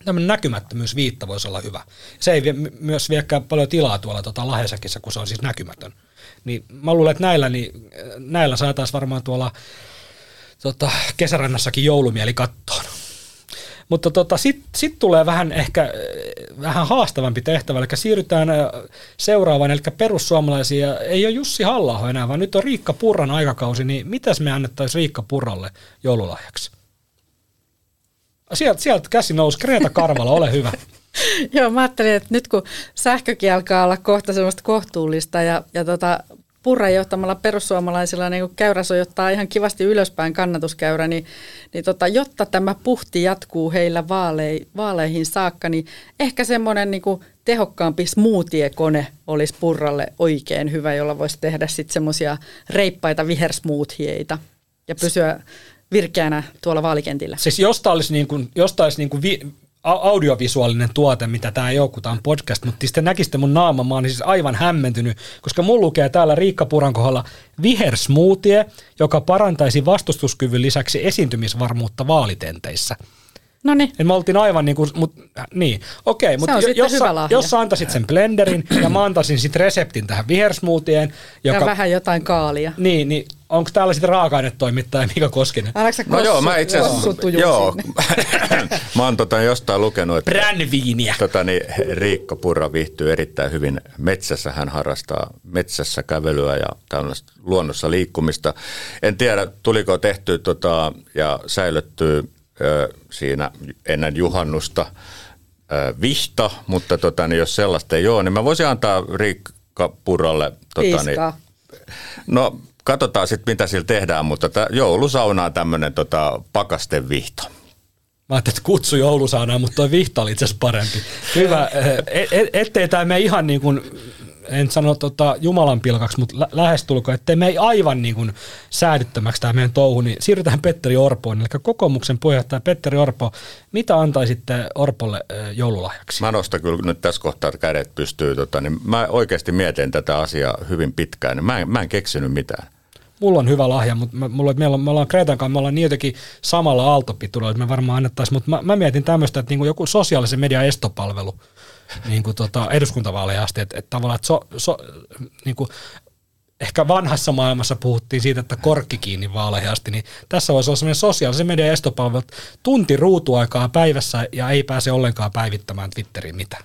tämmöinen näkymättömyys viitta voisi olla hyvä. Se ei vie, myös viekään paljon tilaa tuolla tota Lahesäkissä, kun se on siis näkymätön. Niin mä luulen, että näillä, niin, näillä saataisiin varmaan tuolla tota, kesärannassakin joulumieli kattoon. Mutta tota, sitten sit tulee vähän ehkä äh, vähän haastavampi tehtävä, eli siirrytään äh, seuraavaan, eli perussuomalaisia ei ole Jussi halla enää, vaan nyt on Riikka Purran aikakausi, niin mitäs me annettaisiin Riikka Purralle joululahjaksi? Sieltä, sieltä käsi nousi, Kreta Karvala, ole hyvä. Joo, mä ajattelin, että nyt kun sähkökin alkaa olla kohta semmoista kohtuullista ja, ja tota, Purran johtamalla perussuomalaisilla niin käyrä sojottaa ihan kivasti ylöspäin kannatuskäyrä, niin, niin tota, jotta tämä puhti jatkuu heillä vaalei, vaaleihin saakka, niin ehkä semmoinen niin tehokkaampi smoothie-kone olisi Purralle oikein hyvä, jolla voisi tehdä sitten semmoisia reippaita vihersmoothieita ja pysyä virkeänä tuolla vaalikentillä. Siis josta olisi, niin kuin, josta olisi niin kuin vi, audiovisuaalinen tuote, mitä tämä kun tämä on podcast, mutta sitten näkisitte mun naama, mä oon siis aivan hämmentynyt, koska mun lukee täällä Riikka Puran kohdalla vihersmoothie, joka parantaisi vastustuskyvyn lisäksi esiintymisvarmuutta vaalitenteissä. No niin. Me oltiin aivan niin kuin, mut, niin, okei, mutta jos, jos sä antaisit sen blenderin ja mä antaisin sitten reseptin tähän vihersmoothien, joka... Ja vähän jotain kaalia. Niin, niin onko täällä sitten raaka-ainetoimittaja Mika Koskinen? Äläksä no joo, mä itse asiassa, joo, mä oon tota jostain lukenut, että Bränviiniä. Tota, niin, Riikka Purra viihtyy erittäin hyvin metsässä. Hän harrastaa metsässä kävelyä ja tällaista luonnossa liikkumista. En tiedä, tuliko tehty tota, ja säilyttyy ö, siinä ennen juhannusta vihta, mutta tota, niin jos sellaista ei ole, niin mä voisin antaa Riikka Purralle tota, niin, No katsotaan sitten, mitä sillä tehdään, mutta tää joulusauna on tämmöinen tota, pakastevihto. Mä ajattelin, että kutsu joulusaunaan, mutta toi vihta oli itse asiassa parempi. Hyvä, et, et, ettei tämä me ihan niin kuin, en sano tota Jumalan pilkaksi, mutta lä- lähestulkoon, ettei me ei aivan niin kuin säädyttömäksi tämä meidän touhu, niin siirrytään Petteri Orpoon. Eli kokoomuksen puheenjohtaja Petteri Orpo, mitä antaisitte Orpolle äh, joululahjaksi? Mä nostan kyllä nyt tässä kohtaa, että kädet pystyy. Tota, niin mä oikeasti mietin tätä asiaa hyvin pitkään. Niin mä, en, mä en keksinyt mitään. mulla on hyvä lahja, mutta mä, mulla, meillä on, me ollaan Kreetan kanssa, me ollaan niin jotenkin samalla aaltopituudella, että me varmaan annettaisiin, mutta mä, mä mietin tämmöistä, että niinku joku sosiaalisen median estopalvelu niin kuin tota, eduskuntavaaleja asti, että, että tavallaan, että so, so, niin kuin, ehkä vanhassa maailmassa puhuttiin siitä, että korkki kiinni vaaleihin asti, niin tässä voisi olla sellainen sosiaalisen median estopalvelu, tunti ruutuaikaa päivässä ja ei pääse ollenkaan päivittämään Twitteriin mitään.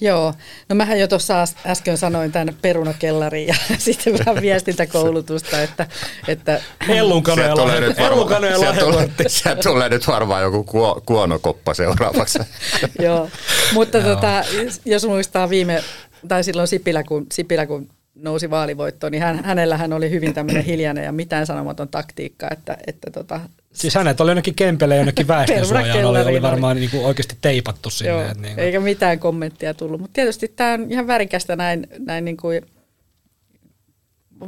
Joo, no mähän jo tuossa äs- äsken sanoin tämän perunakellarin ja sitten vähän viestintäkoulutusta, että, että Ellunkanoja Sieltä tulee, nyt varmaan, Ellunkanoja sieltä, tulee, lahjakortti. sieltä tulee nyt varmaan joku kuo, kuonokoppa seuraavaksi. Joo, mutta tota, jos muistaa viime, tai silloin Sipilä, kun, Sipilä, kun nousi vaalivoittoon, niin hän, hänellähän oli hyvin tämmöinen hiljainen ja mitään sanomaton taktiikka, että, että tota, Siis hänet oli jonnekin kempele jonnekin väestönsuojaan, oli, oli varmaan niin kuin oikeasti teipattu sinne. Joo, niin kuin. eikä mitään kommenttia tullut. Mutta tietysti tämä on ihan värikästä näin, näin niin kuin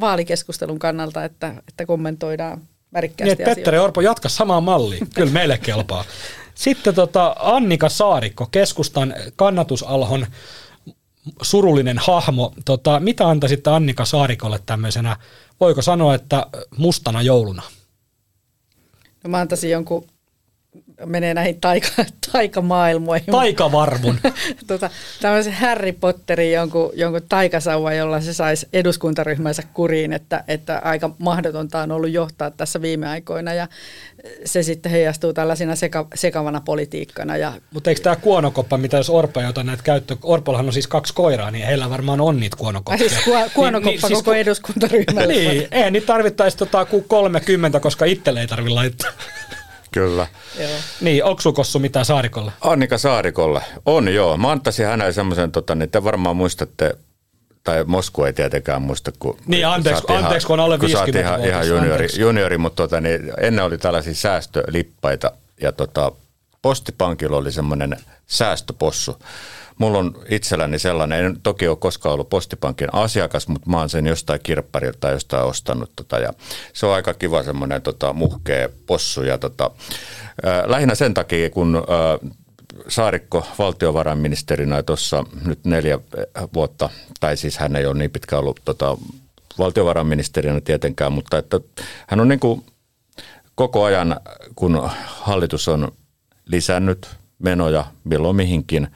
vaalikeskustelun kannalta, että, että kommentoidaan värikkäästi Niin. Petteri Orpo, jatka samaan malliin. Kyllä meille kelpaa. Sitten tota Annika Saarikko, keskustan kannatusalhon surullinen hahmo. Tota, mitä antaisitte Annika Saarikolle tämmöisenä, voiko sanoa, että mustana jouluna? No mä antaisin jonkun, menee näihin taika, taikamaailmoihin. Taikavarvun. tota, tämmöisen Harry Potterin jonkun, jonkun taikasauva, jolla se saisi eduskuntaryhmänsä kuriin, että, että aika mahdotonta on ollut johtaa tässä viime aikoina ja se sitten heijastuu tällaisina seka, sekavana politiikkana ja Mutta eikö tämä kuonokoppa, mitä jos Orpo ei ota näitä käyttöön, Orpollahan on siis kaksi koiraa, niin heillä varmaan on niitä kuonokoppia. siis kuo- kuonokoppa Niin- niin koko ku- eduskuntaryhmälle. Niin, ei niitä tarvittaisi tota kuin 30, koska itselle ei tarvitse laittaa. Kyllä. Joo. Niin, onko sulla Kossu mitään Saarikolle? Annika Saarikolle. On joo. Mä antaisin hänelle semmoisen, tota, niin te varmaan muistatte, tai Mosku ei tietenkään muista, kun... Niin, anteeksi- anteeksi, kun on alle kun sä oot 50 ihan, ihan vuotias, juniori, anteeksi. juniori, mutta tota, niin, ennen oli tällaisia säästölippaita, ja tota, Postipankilla oli semmoinen säästöpossu. Mulla on itselläni sellainen, en toki ole koskaan ollut Postipankin asiakas, mutta mä oon sen jostain kirpparilta tai jostain ostanut. Tota, ja se on aika kiva semmoinen tota, muhkea possu. Ja, tota, äh, lähinnä sen takia, kun äh, Saarikko valtiovarainministerinä tuossa nyt neljä vuotta, tai siis hän ei ole niin pitkä ollut tota, valtiovarainministerinä tietenkään, mutta että hän on niin kuin koko ajan, kun hallitus on lisännyt menoja milloin mihinkin,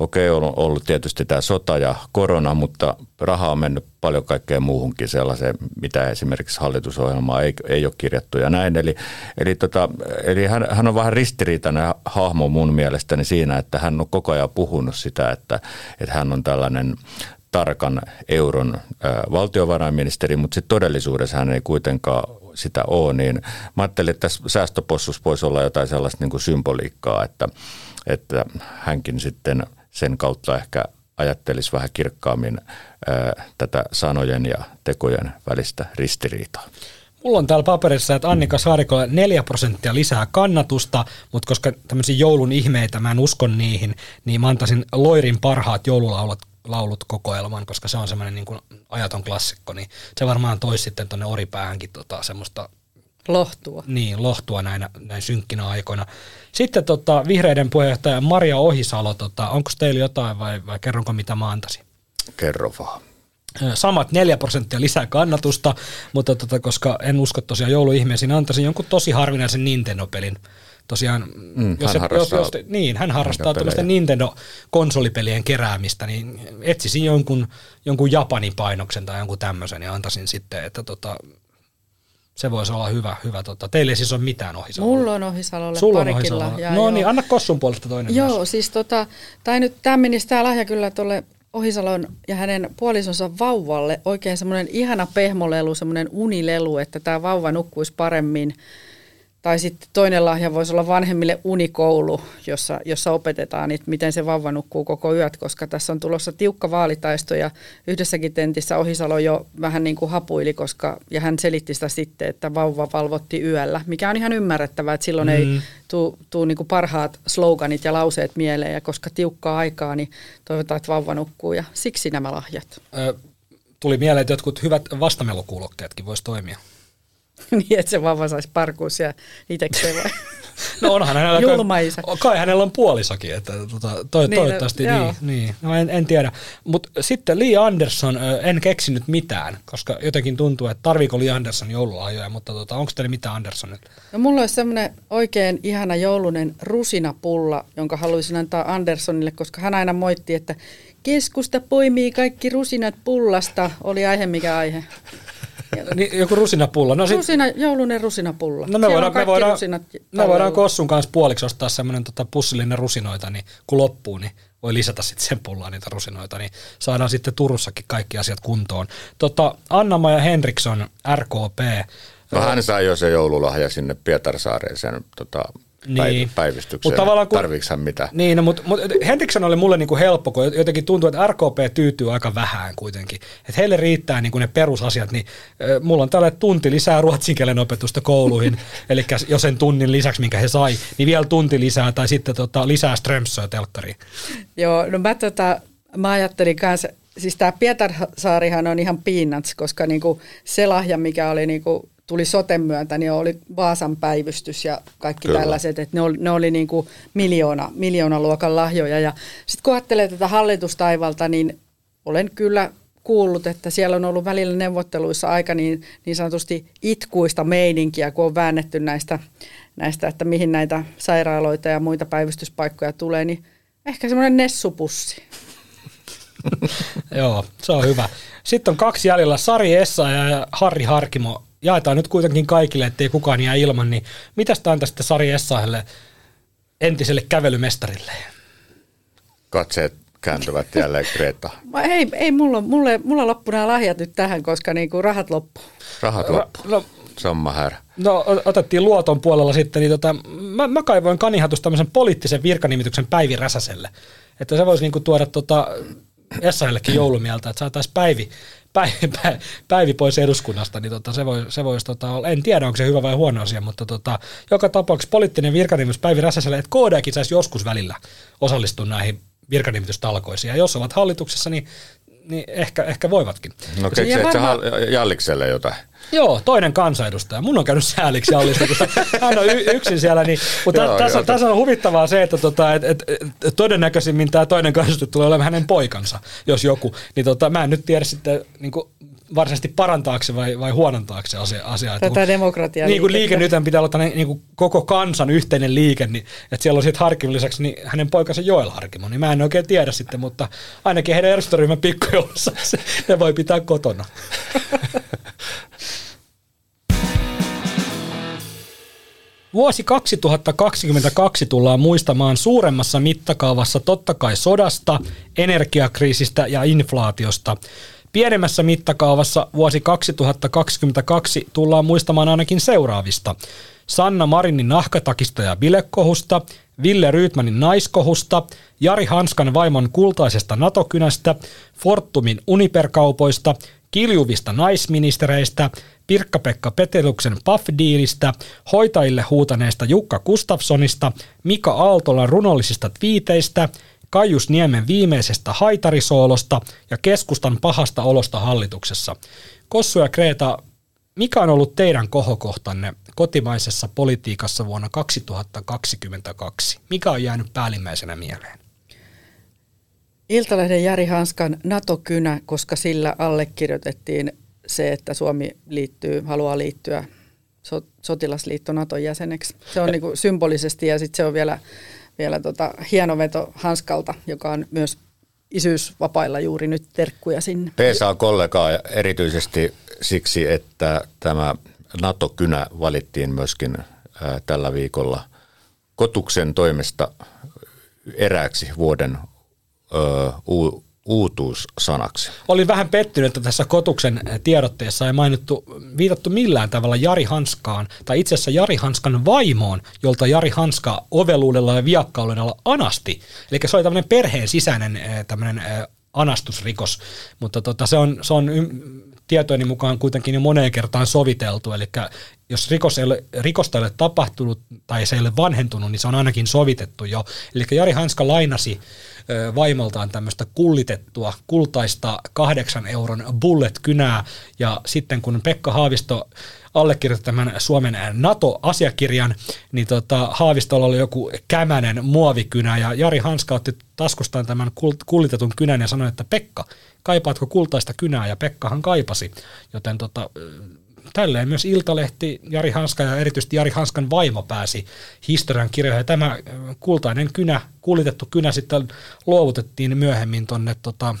okei, on ollut tietysti tämä sota ja korona, mutta rahaa on mennyt paljon kaikkeen muuhunkin sellaiseen, mitä esimerkiksi hallitusohjelmaa ei, ei ole kirjattu ja näin. Eli, eli, tota, eli hän, hän on vähän ristiriitainen hahmo mun mielestäni siinä, että hän on koko ajan puhunut sitä, että, että hän on tällainen tarkan euron valtiovarainministeri, mutta sitten todellisuudessa hän ei kuitenkaan sitä ole, niin mä ajattelin, että tässä säästöpossussa voisi olla jotain sellaista niin kuin symboliikkaa, että, että hänkin sitten sen kautta ehkä ajattelisi vähän kirkkaammin ää, tätä sanojen ja tekojen välistä ristiriitaa. Mulla on täällä paperissa, että Annika Saarikolle 4 prosenttia lisää kannatusta, mutta koska tämmöisiä joulun ihmeitä, mä en usko niihin, niin mä antaisin Loirin parhaat joululaulut laulut kokoelman, koska se on semmoinen niin kuin ajaton klassikko, niin se varmaan toisi sitten tuonne oripäähänkin tota semmoista Lohtua. niin, lohtua näinä, näin synkkinä aikoina. Sitten tota, vihreiden puheenjohtaja Maria Ohisalo, tota, onko teillä jotain vai, vai kerronko mitä mä antaisin? Kerro vaan. Samat 4 prosenttia lisää kannatusta, mutta tota, koska en usko tosiaan jouluihmeisiin, antaisin jonkun tosi harvinaisen Nintendo-pelin. Tosiaan, Mm, hän harrastaa niin, hän harrastaa tällaista Nintendo-konsolipelien keräämistä, niin etsisin jonkun, jonkun Japanin painoksen tai jonkun tämmöisen ja antaisin sitten, että tota, se voisi olla hyvä. hyvä tota. Teillä ei siis ole mitään Ohisalolla. Mulla on Ohisalolle Sulla on parikilla. Ohisalolla. ja No joo. niin, anna Kossun puolesta toinen Joo, myös. siis tota, tai nyt tämä menisi tämä lahja kyllä tuolle Ohisalon ja hänen puolisonsa vauvalle oikein semmoinen ihana pehmolelu, semmoinen unilelu, että tämä vauva nukkuisi paremmin. Tai sitten toinen lahja voisi olla vanhemmille unikoulu, jossa, jossa opetetaan, että miten se vauva nukkuu koko yöt, koska tässä on tulossa tiukka vaalitaisto ja yhdessäkin tentissä Ohisalo jo vähän niin kuin hapuili, koska, ja hän selitti sitä sitten, että vauva valvotti yöllä, mikä on ihan ymmärrettävää, että silloin mm. ei tule tuu niin parhaat sloganit ja lauseet mieleen, ja koska tiukkaa aikaa, niin toivotaan, että vauva nukkuu ja siksi nämä lahjat. Ö, tuli mieleen, että jotkut hyvät vastamelukuulokkeetkin voisi toimia. niin, että se vauva saisi parkuusia itsekseen vai? No onhan hänellä, kai, kai hänellä on puolisakin, että tota, toi, niin, toivottavasti no, niin, niin. No en, en tiedä. Mutta sitten Lee Anderson, en keksinyt mitään, koska jotenkin tuntuu, että tarviiko Lee Anderson joululahjoja, mutta tota, onko teillä mitään Anderson nyt? No mulla olisi semmoinen oikein ihana joulunen rusinapulla, jonka haluaisin antaa Andersonille, koska hän aina moitti, että keskusta poimii kaikki rusinat pullasta, oli aihe mikä aihe. Niin, joku rusinapulla. No sit, Rusina, joulunen rusinapulla. No me voidaan, me voidaan, me voidaan Kossun kanssa puoliksi ostaa semmoinen tota pussillinen rusinoita, niin kun loppuu, niin voi lisätä sitten sen pullaan niitä rusinoita, niin saadaan sitten Turussakin kaikki asiat kuntoon. Tota, Anna-Maja Henriksson, RKP. No hän sai jo se joululahja sinne Pietarsaareen sen tota, niin. päivystykseen. Mut tavallaan, kun, Tarviiko hän mitä? Niin, no, mutta mut Henriksson oli mulle niinku helppo, kun jotenkin tuntuu, että RKP tyytyy aika vähän kuitenkin. Että heille riittää niinku ne perusasiat, niin äh, mulla on tällä tunti lisää ruotsin kielen opetusta kouluihin, eli jo sen tunnin lisäksi, minkä he sai, niin vielä tunti lisää tai sitten tota, lisää Strömsöä telkkariin. Joo, no mä, tota, mä ajattelin kanssa, siis tämä Pietarsaarihan on ihan peanuts, koska niinku se lahja, mikä oli niinku tuli soten myötä, niin oli Vaasan päivystys ja kaikki Kyllä. tällaiset, että ne oli, ne oli niin kuin miljoona, miljoona luokan lahjoja. Ja sitten kun ajattelee tätä hallitustaivalta, niin olen kyllä kuullut, että siellä on ollut välillä neuvotteluissa aika niin, niin sanotusti itkuista meininkiä, kun on väännetty näistä, näistä, että mihin näitä sairaaloita ja muita päivystyspaikkoja tulee, niin ehkä semmoinen nessupussi. Joo, se on hyvä. Sitten on kaksi jäljellä, Sari Essa ja Harri Harkimo jaetaan nyt kuitenkin kaikille, ettei kukaan jää ilman, niin mitä sitä antaa sitten Sari Essahelle, entiselle kävelymestarille? Katseet kääntyvät jälleen Kreta. ei, ei mulla, mulle, mulla loppu nämä lahjat nyt tähän, koska niinku rahat loppu. Rahat loppu. No, Samma här. No otettiin luoton puolella sitten, niin tota, mä, mä kaivoin kanihatusta tämmöisen poliittisen virkanimityksen Päivi Räsäselle. Että se voisi niinku tuoda tota Essahellekin joulumieltä, että saataisiin Päivi Päivi, pois eduskunnasta, niin tota, se, voi, se voisi tota, olla, en tiedä onko se hyvä vai huono asia, mutta tota, joka tapauksessa poliittinen virkanimitys Päivi Räsäselle, että KDkin saisi joskus välillä osallistua näihin virkanimitystalkoisiin. Ja jos ovat hallituksessa, niin, niin ehkä, ehkä voivatkin. No keksit varma... Jallikselle jotain? Joo, toinen kansanedustaja. Mun on käynyt sääliksi Jallista, koska hän on y- yksin siellä. Niin, mutta joo, tässä, joo, tässä on huvittavaa se, että tota, et, et, et, todennäköisimmin tämä toinen kansanedustaja tulee olemaan hänen poikansa, jos joku. Niin tota, mä en nyt tiedä sitten niin kuin, varsinaisesti parantaakse vai, vai huonontaakseen asia, asiaa. Tätä demokratiaa. Niin kuin liike nyt pitää olla niin kuin koko kansan yhteinen liike, niin että siellä on sitten Harkimon lisäksi niin hänen poikansa Joel Harkimo, niin mä en oikein tiedä sitten, mutta ainakin heidän edustaryhmän pikkujoulussa ne voi pitää kotona. Vuosi 2022 tullaan muistamaan suuremmassa mittakaavassa totta kai sodasta, energiakriisistä ja inflaatiosta. Pienemmässä mittakaavassa vuosi 2022 tullaan muistamaan ainakin seuraavista. Sanna Marinin nahkatakista ja bilekohusta, Ville Ryytmanin naiskohusta, Jari Hanskan vaimon kultaisesta natokynästä, Fortumin uniperkaupoista, kiljuvista naisministereistä, Pirkka-Pekka Peteluksen Puff-diilistä, hoitajille huutaneesta Jukka Gustafssonista, Mika Aaltolan runollisista twiiteistä, Kaius Niemen viimeisestä haitarisoolosta ja keskustan pahasta olosta hallituksessa. Kossu ja Kreta, mikä on ollut teidän kohokohtanne kotimaisessa politiikassa vuonna 2022? Mikä on jäänyt päällimmäisenä mieleen? Iltalehden Jari Hanskan NATO-kynä, koska sillä allekirjoitettiin se, että Suomi liittyy, haluaa liittyä sotilasliitto Naton jäseneksi. Se on niin kuin symbolisesti ja sitten se on vielä, vielä tota hieno veto Hanskalta, joka on myös isyysvapailla juuri nyt terkkuja sinne. PSA on kollegaa erityisesti siksi, että tämä NATO-kynä valittiin myöskin tällä viikolla Kotuksen toimesta erääksi vuoden uutuussanaksi. Olin vähän pettynyt, että tässä Kotuksen tiedotteessa ei mainittu, viitattu millään tavalla Jari Hanskaan, tai itse asiassa Jari Hanskan vaimoon, jolta Jari Hanska oveluudella ja viakkaudella anasti. Eli se oli tämmöinen perheen sisäinen eh, tämmöinen eh, anastusrikos, mutta tota, se on, se on tietojeni mukaan kuitenkin jo moneen kertaan soviteltu, eli jos rikos ei ole, rikosta ei ole tapahtunut tai se ei ole vanhentunut, niin se on ainakin sovitettu jo. Eli Jari Hanska lainasi vaimoltaan tämmöistä kullitettua kultaista kahdeksan euron bullet-kynää, ja sitten kun Pekka Haavisto allekirjoitti tämän Suomen NATO-asiakirjan, niin tota, Haavistolla oli joku kämänen muovikynä, ja Jari Hanska otti taskustaan tämän kullitetun kynän ja sanoi, että Pekka, kaipaatko kultaista kynää, ja Pekkahan kaipasi, joten tota, tälleen myös Iltalehti, Jari Hanska ja erityisesti Jari Hanskan vaimo pääsi historian kirjoihin. Tämä kultainen kynä, kullitettu kynä sitten luovutettiin myöhemmin tuonne tota,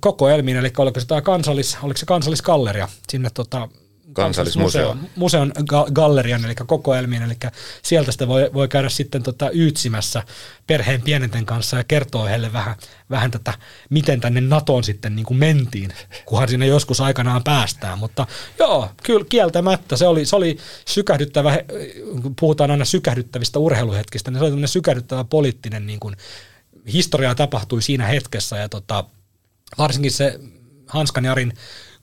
koko Elmiin, eli oliko se tämä kansallis, oliko se kansallisgalleria sinne tota, kansallismuseo. Museon gallerian, eli kokoelmiin, eli sieltä sitä voi, voi käydä sitten tota yytsimässä perheen pienenten kanssa ja kertoo heille vähän, vähän tätä, miten tänne NATOon sitten niin kuin mentiin, kunhan sinne joskus aikanaan päästään. Mutta joo, kyllä kieltämättä se oli, se oli sykähdyttävä, kun puhutaan aina sykähdyttävistä urheiluhetkistä, niin se oli tämmöinen sykähdyttävä poliittinen niin kuin, historia tapahtui siinä hetkessä ja tota, varsinkin se Hanskan Jarin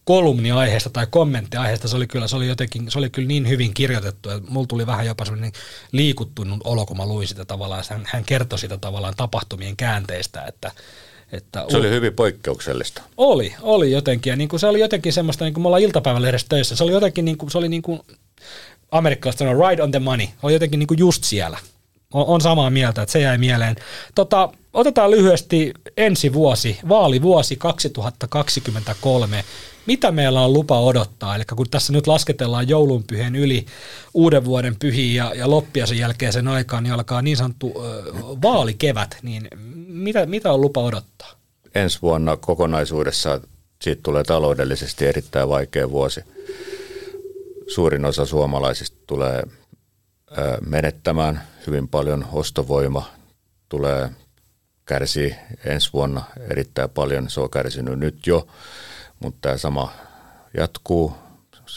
kolumni aiheesta tai kommentti aiheesta, se oli kyllä, se oli jotenkin, se oli kyllä niin hyvin kirjoitettu, että mulla tuli vähän jopa sellainen liikuttunut olo, kun mä luin sitä tavallaan, hän, hän kertoi sitä tavallaan tapahtumien käänteistä, että että se oli hyvin poikkeuksellista. Oli, oli jotenkin. Ja niin kuin se oli jotenkin semmoista, niin kuin me ollaan iltapäivälehdessä töissä, se oli jotenkin niin kuin, se oli niin kuin, amerikkalaiset sanoo, ride on the money, oli jotenkin niin kuin just siellä. On, on samaa mieltä, että se jäi mieleen. Tota, otetaan lyhyesti ensi vuosi, vaalivuosi 2023 mitä meillä on lupa odottaa. Eli kun tässä nyt lasketellaan joulunpyhien yli uuden vuoden pyhiin ja, ja loppiasen jälkeen sen aikaan, niin alkaa niin sanottu ö, vaalikevät, niin mitä, mitä on lupa odottaa? Ensi vuonna kokonaisuudessa siitä tulee taloudellisesti erittäin vaikea vuosi. Suurin osa suomalaisista tulee menettämään hyvin paljon ostovoima, tulee kärsii ensi vuonna erittäin paljon. Se on kärsinyt nyt jo mutta tämä sama jatkuu.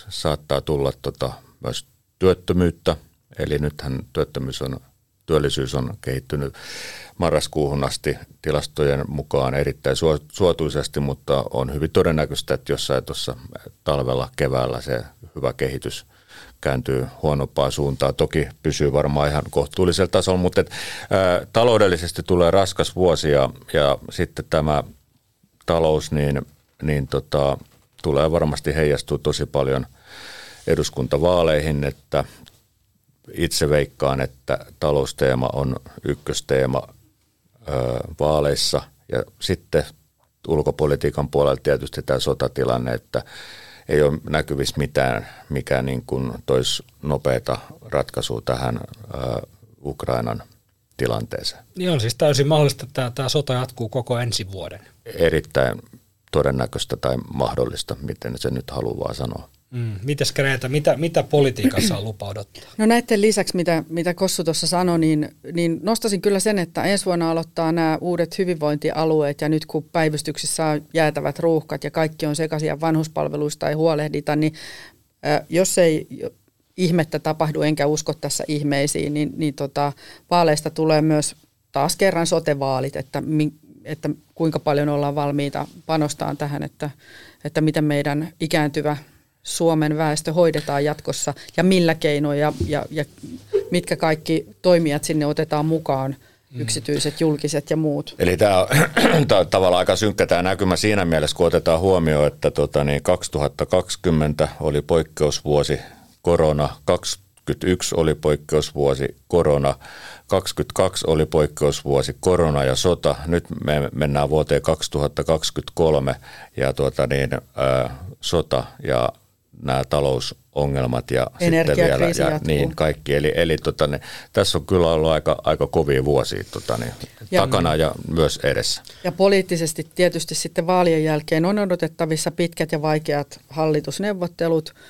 Saattaa tulla tota, myös työttömyyttä, eli nythän työttömyys on, työllisyys on kehittynyt marraskuuhun asti tilastojen mukaan erittäin suotuisesti, mutta on hyvin todennäköistä, että jossain tuossa talvella, keväällä se hyvä kehitys kääntyy huonompaa suuntaan. Toki pysyy varmaan ihan kohtuullisella tasolla, mutta et, ää, taloudellisesti tulee raskas vuosi ja, ja sitten tämä talous, niin niin tota, tulee varmasti heijastua tosi paljon eduskuntavaaleihin, että itse veikkaan, että talousteema on ykkösteema ö, vaaleissa ja sitten ulkopolitiikan puolella tietysti tämä sotatilanne, että ei ole näkyvissä mitään, mikä niin kuin toisi nopeata ratkaisua tähän ö, Ukrainan tilanteeseen. Niin on siis täysin mahdollista, että tämä sota jatkuu koko ensi vuoden. Erittäin todennäköistä tai mahdollista, miten se nyt haluaa sanoa. Mm. Mites Greta, mitä, mitä politiikassa on lupa odottaa? No näiden lisäksi, mitä, mitä Kossu tuossa sanoi, niin, niin nostasin kyllä sen, että ensi vuonna aloittaa nämä uudet hyvinvointialueet ja nyt kun päivystyksissä on jäätävät ruuhkat ja kaikki on sekaisin ja vanhuspalveluista ei huolehdita, niin äh, jos ei ihmettä tapahdu, enkä usko tässä ihmeisiin, niin, niin tota, vaaleista tulee myös taas kerran sotevaalit, että mi, että kuinka paljon ollaan valmiita panostaan tähän, että, että miten meidän ikääntyvä Suomen väestö hoidetaan jatkossa ja millä keinoin ja, ja, ja mitkä kaikki toimijat sinne otetaan mukaan, mm. yksityiset, julkiset ja muut. Eli tämä on, tämä on tavallaan aika synkkä tämä näkymä siinä mielessä, kun otetaan huomioon, että tota, niin 2020 oli poikkeusvuosi korona, 2021 oli poikkeusvuosi korona, 2022 oli poikkeusvuosi, korona ja sota. Nyt me mennään vuoteen 2023 ja tuota niin, ä, sota ja nämä talousongelmat ja sitten vielä ja niin kaikki. Eli, eli tota, niin, tässä on kyllä ollut aika, aika kovia vuosia tota, niin, ja, takana ja myös edessä. Ja poliittisesti tietysti sitten vaalien jälkeen on odotettavissa pitkät ja vaikeat hallitusneuvottelut –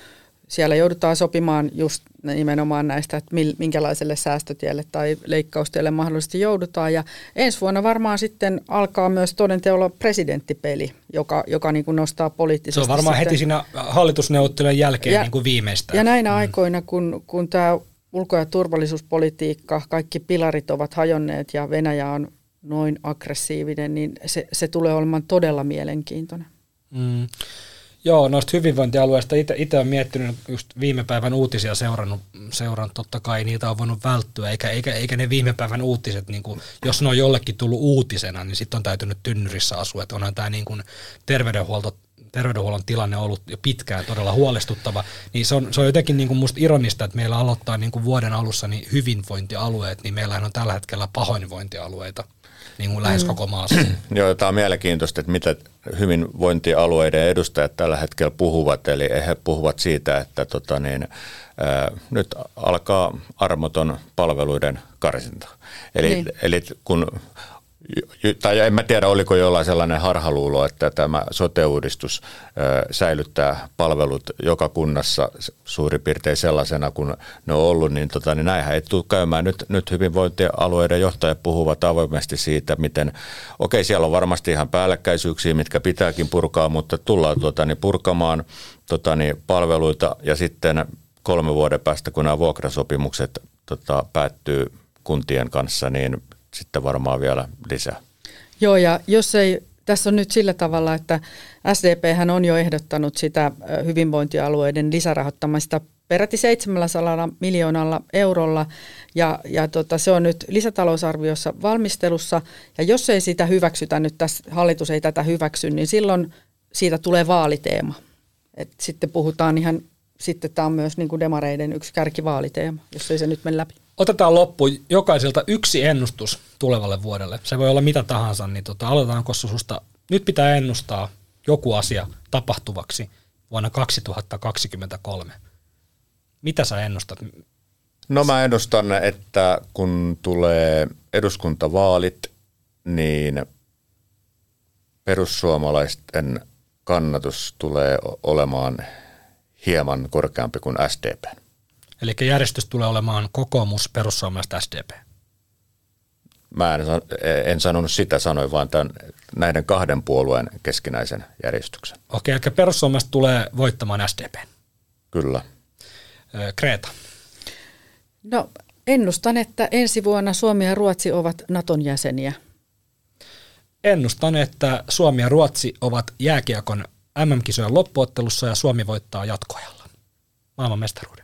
siellä joudutaan sopimaan just nimenomaan näistä, että minkälaiselle säästötielle tai leikkaustielle mahdollisesti joudutaan. Ja ensi vuonna varmaan sitten alkaa myös todenteolla presidenttipeli, joka, joka niin kuin nostaa poliittisesti. Se on varmaan sitten. heti siinä hallitusneuvottelujen jälkeen Ja- niin kuin viimeistään. Ja näinä mm. aikoina, kun, kun tämä ulko- ja turvallisuuspolitiikka, kaikki pilarit ovat hajonneet ja Venäjä on noin aggressiivinen, niin se, se tulee olemaan todella mielenkiintoinen. Mm. Joo, noista hyvinvointialueista itse olen miettinyt just viime päivän uutisia seurannut, seurannut totta kai niitä on voinut välttyä, eikä, eikä, eikä ne viime päivän uutiset, niin kuin, jos ne on jollekin tullut uutisena, niin sitten on täytynyt tynnyrissä asua, että onhan tämä niin kuin terveydenhuolto terveydenhuollon tilanne on ollut jo pitkään todella huolestuttava, niin se on, se on jotenkin niin kuin musta ironista, että meillä aloittaa niin kuin vuoden alussa niin hyvinvointialueet, niin meillähän on tällä hetkellä pahoinvointialueita niin kuin lähes koko maassa. Joo, tämä on mielenkiintoista, että mitä hyvinvointialueiden edustajat tällä hetkellä puhuvat. Eli he puhuvat siitä, että tota niin, ää, nyt alkaa armoton palveluiden karsinta. Eli, Niin. eli kun tai en mä tiedä, oliko jollain sellainen harhaluulo, että tämä sote-uudistus säilyttää palvelut joka kunnassa suurin piirtein sellaisena kuin ne on ollut, niin, tota, niin näinhän ei tule käymään. Nyt, nyt hyvinvointialueiden johtajat puhuvat avoimesti siitä, miten, okei siellä on varmasti ihan päällekkäisyyksiä, mitkä pitääkin purkaa, mutta tullaan tota, niin purkamaan tota, niin palveluita ja sitten kolme vuoden päästä, kun nämä vuokrasopimukset tota, päättyy kuntien kanssa, niin sitten varmaan vielä lisää. Joo, ja jos ei, tässä on nyt sillä tavalla, että SDP on jo ehdottanut sitä hyvinvointialueiden lisärahoittamista peräti 700 miljoonalla eurolla, ja, ja tota, se on nyt lisätalousarviossa valmistelussa, ja jos ei sitä hyväksytä nyt, tässä hallitus ei tätä hyväksy, niin silloin siitä tulee vaaliteema. Et sitten puhutaan ihan, sitten tämä on myös niin kuin demareiden yksi kärkivaaliteema, jos ei se nyt mene läpi. Otetaan loppu jokaiselta yksi ennustus tulevalle vuodelle. Se voi olla mitä tahansa, niin tota, aloitetaan Kossu susta. Nyt pitää ennustaa joku asia tapahtuvaksi vuonna 2023. Mitä sä ennustat? No mä ennustan, että kun tulee eduskuntavaalit, niin perussuomalaisten kannatus tulee olemaan hieman korkeampi kuin SDP. Eli järjestys tulee olemaan kokoomus, perussuomalaiset, SDP. Mä en, san- en sanonut sitä, sanoin vaan tämän, näiden kahden puolueen keskinäisen järjestyksen. Okei, eli perussuomalaiset tulee voittamaan SDP. Kyllä. Kreta. No ennustan, että ensi vuonna Suomi ja Ruotsi ovat Naton jäseniä. Ennustan, että Suomi ja Ruotsi ovat jääkiekon MM-kisojen loppuottelussa ja Suomi voittaa jatkoajalla maailman mestaruuden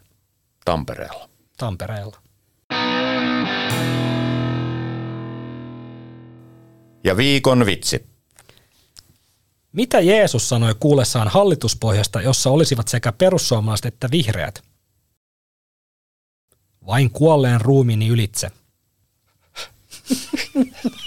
Tampereella. Tampereella. Ja viikon vitsi. Mitä Jeesus sanoi kuullessaan hallituspohjasta, jossa olisivat sekä perussuomalaiset että vihreät? Vain kuolleen ruumiini ylitse.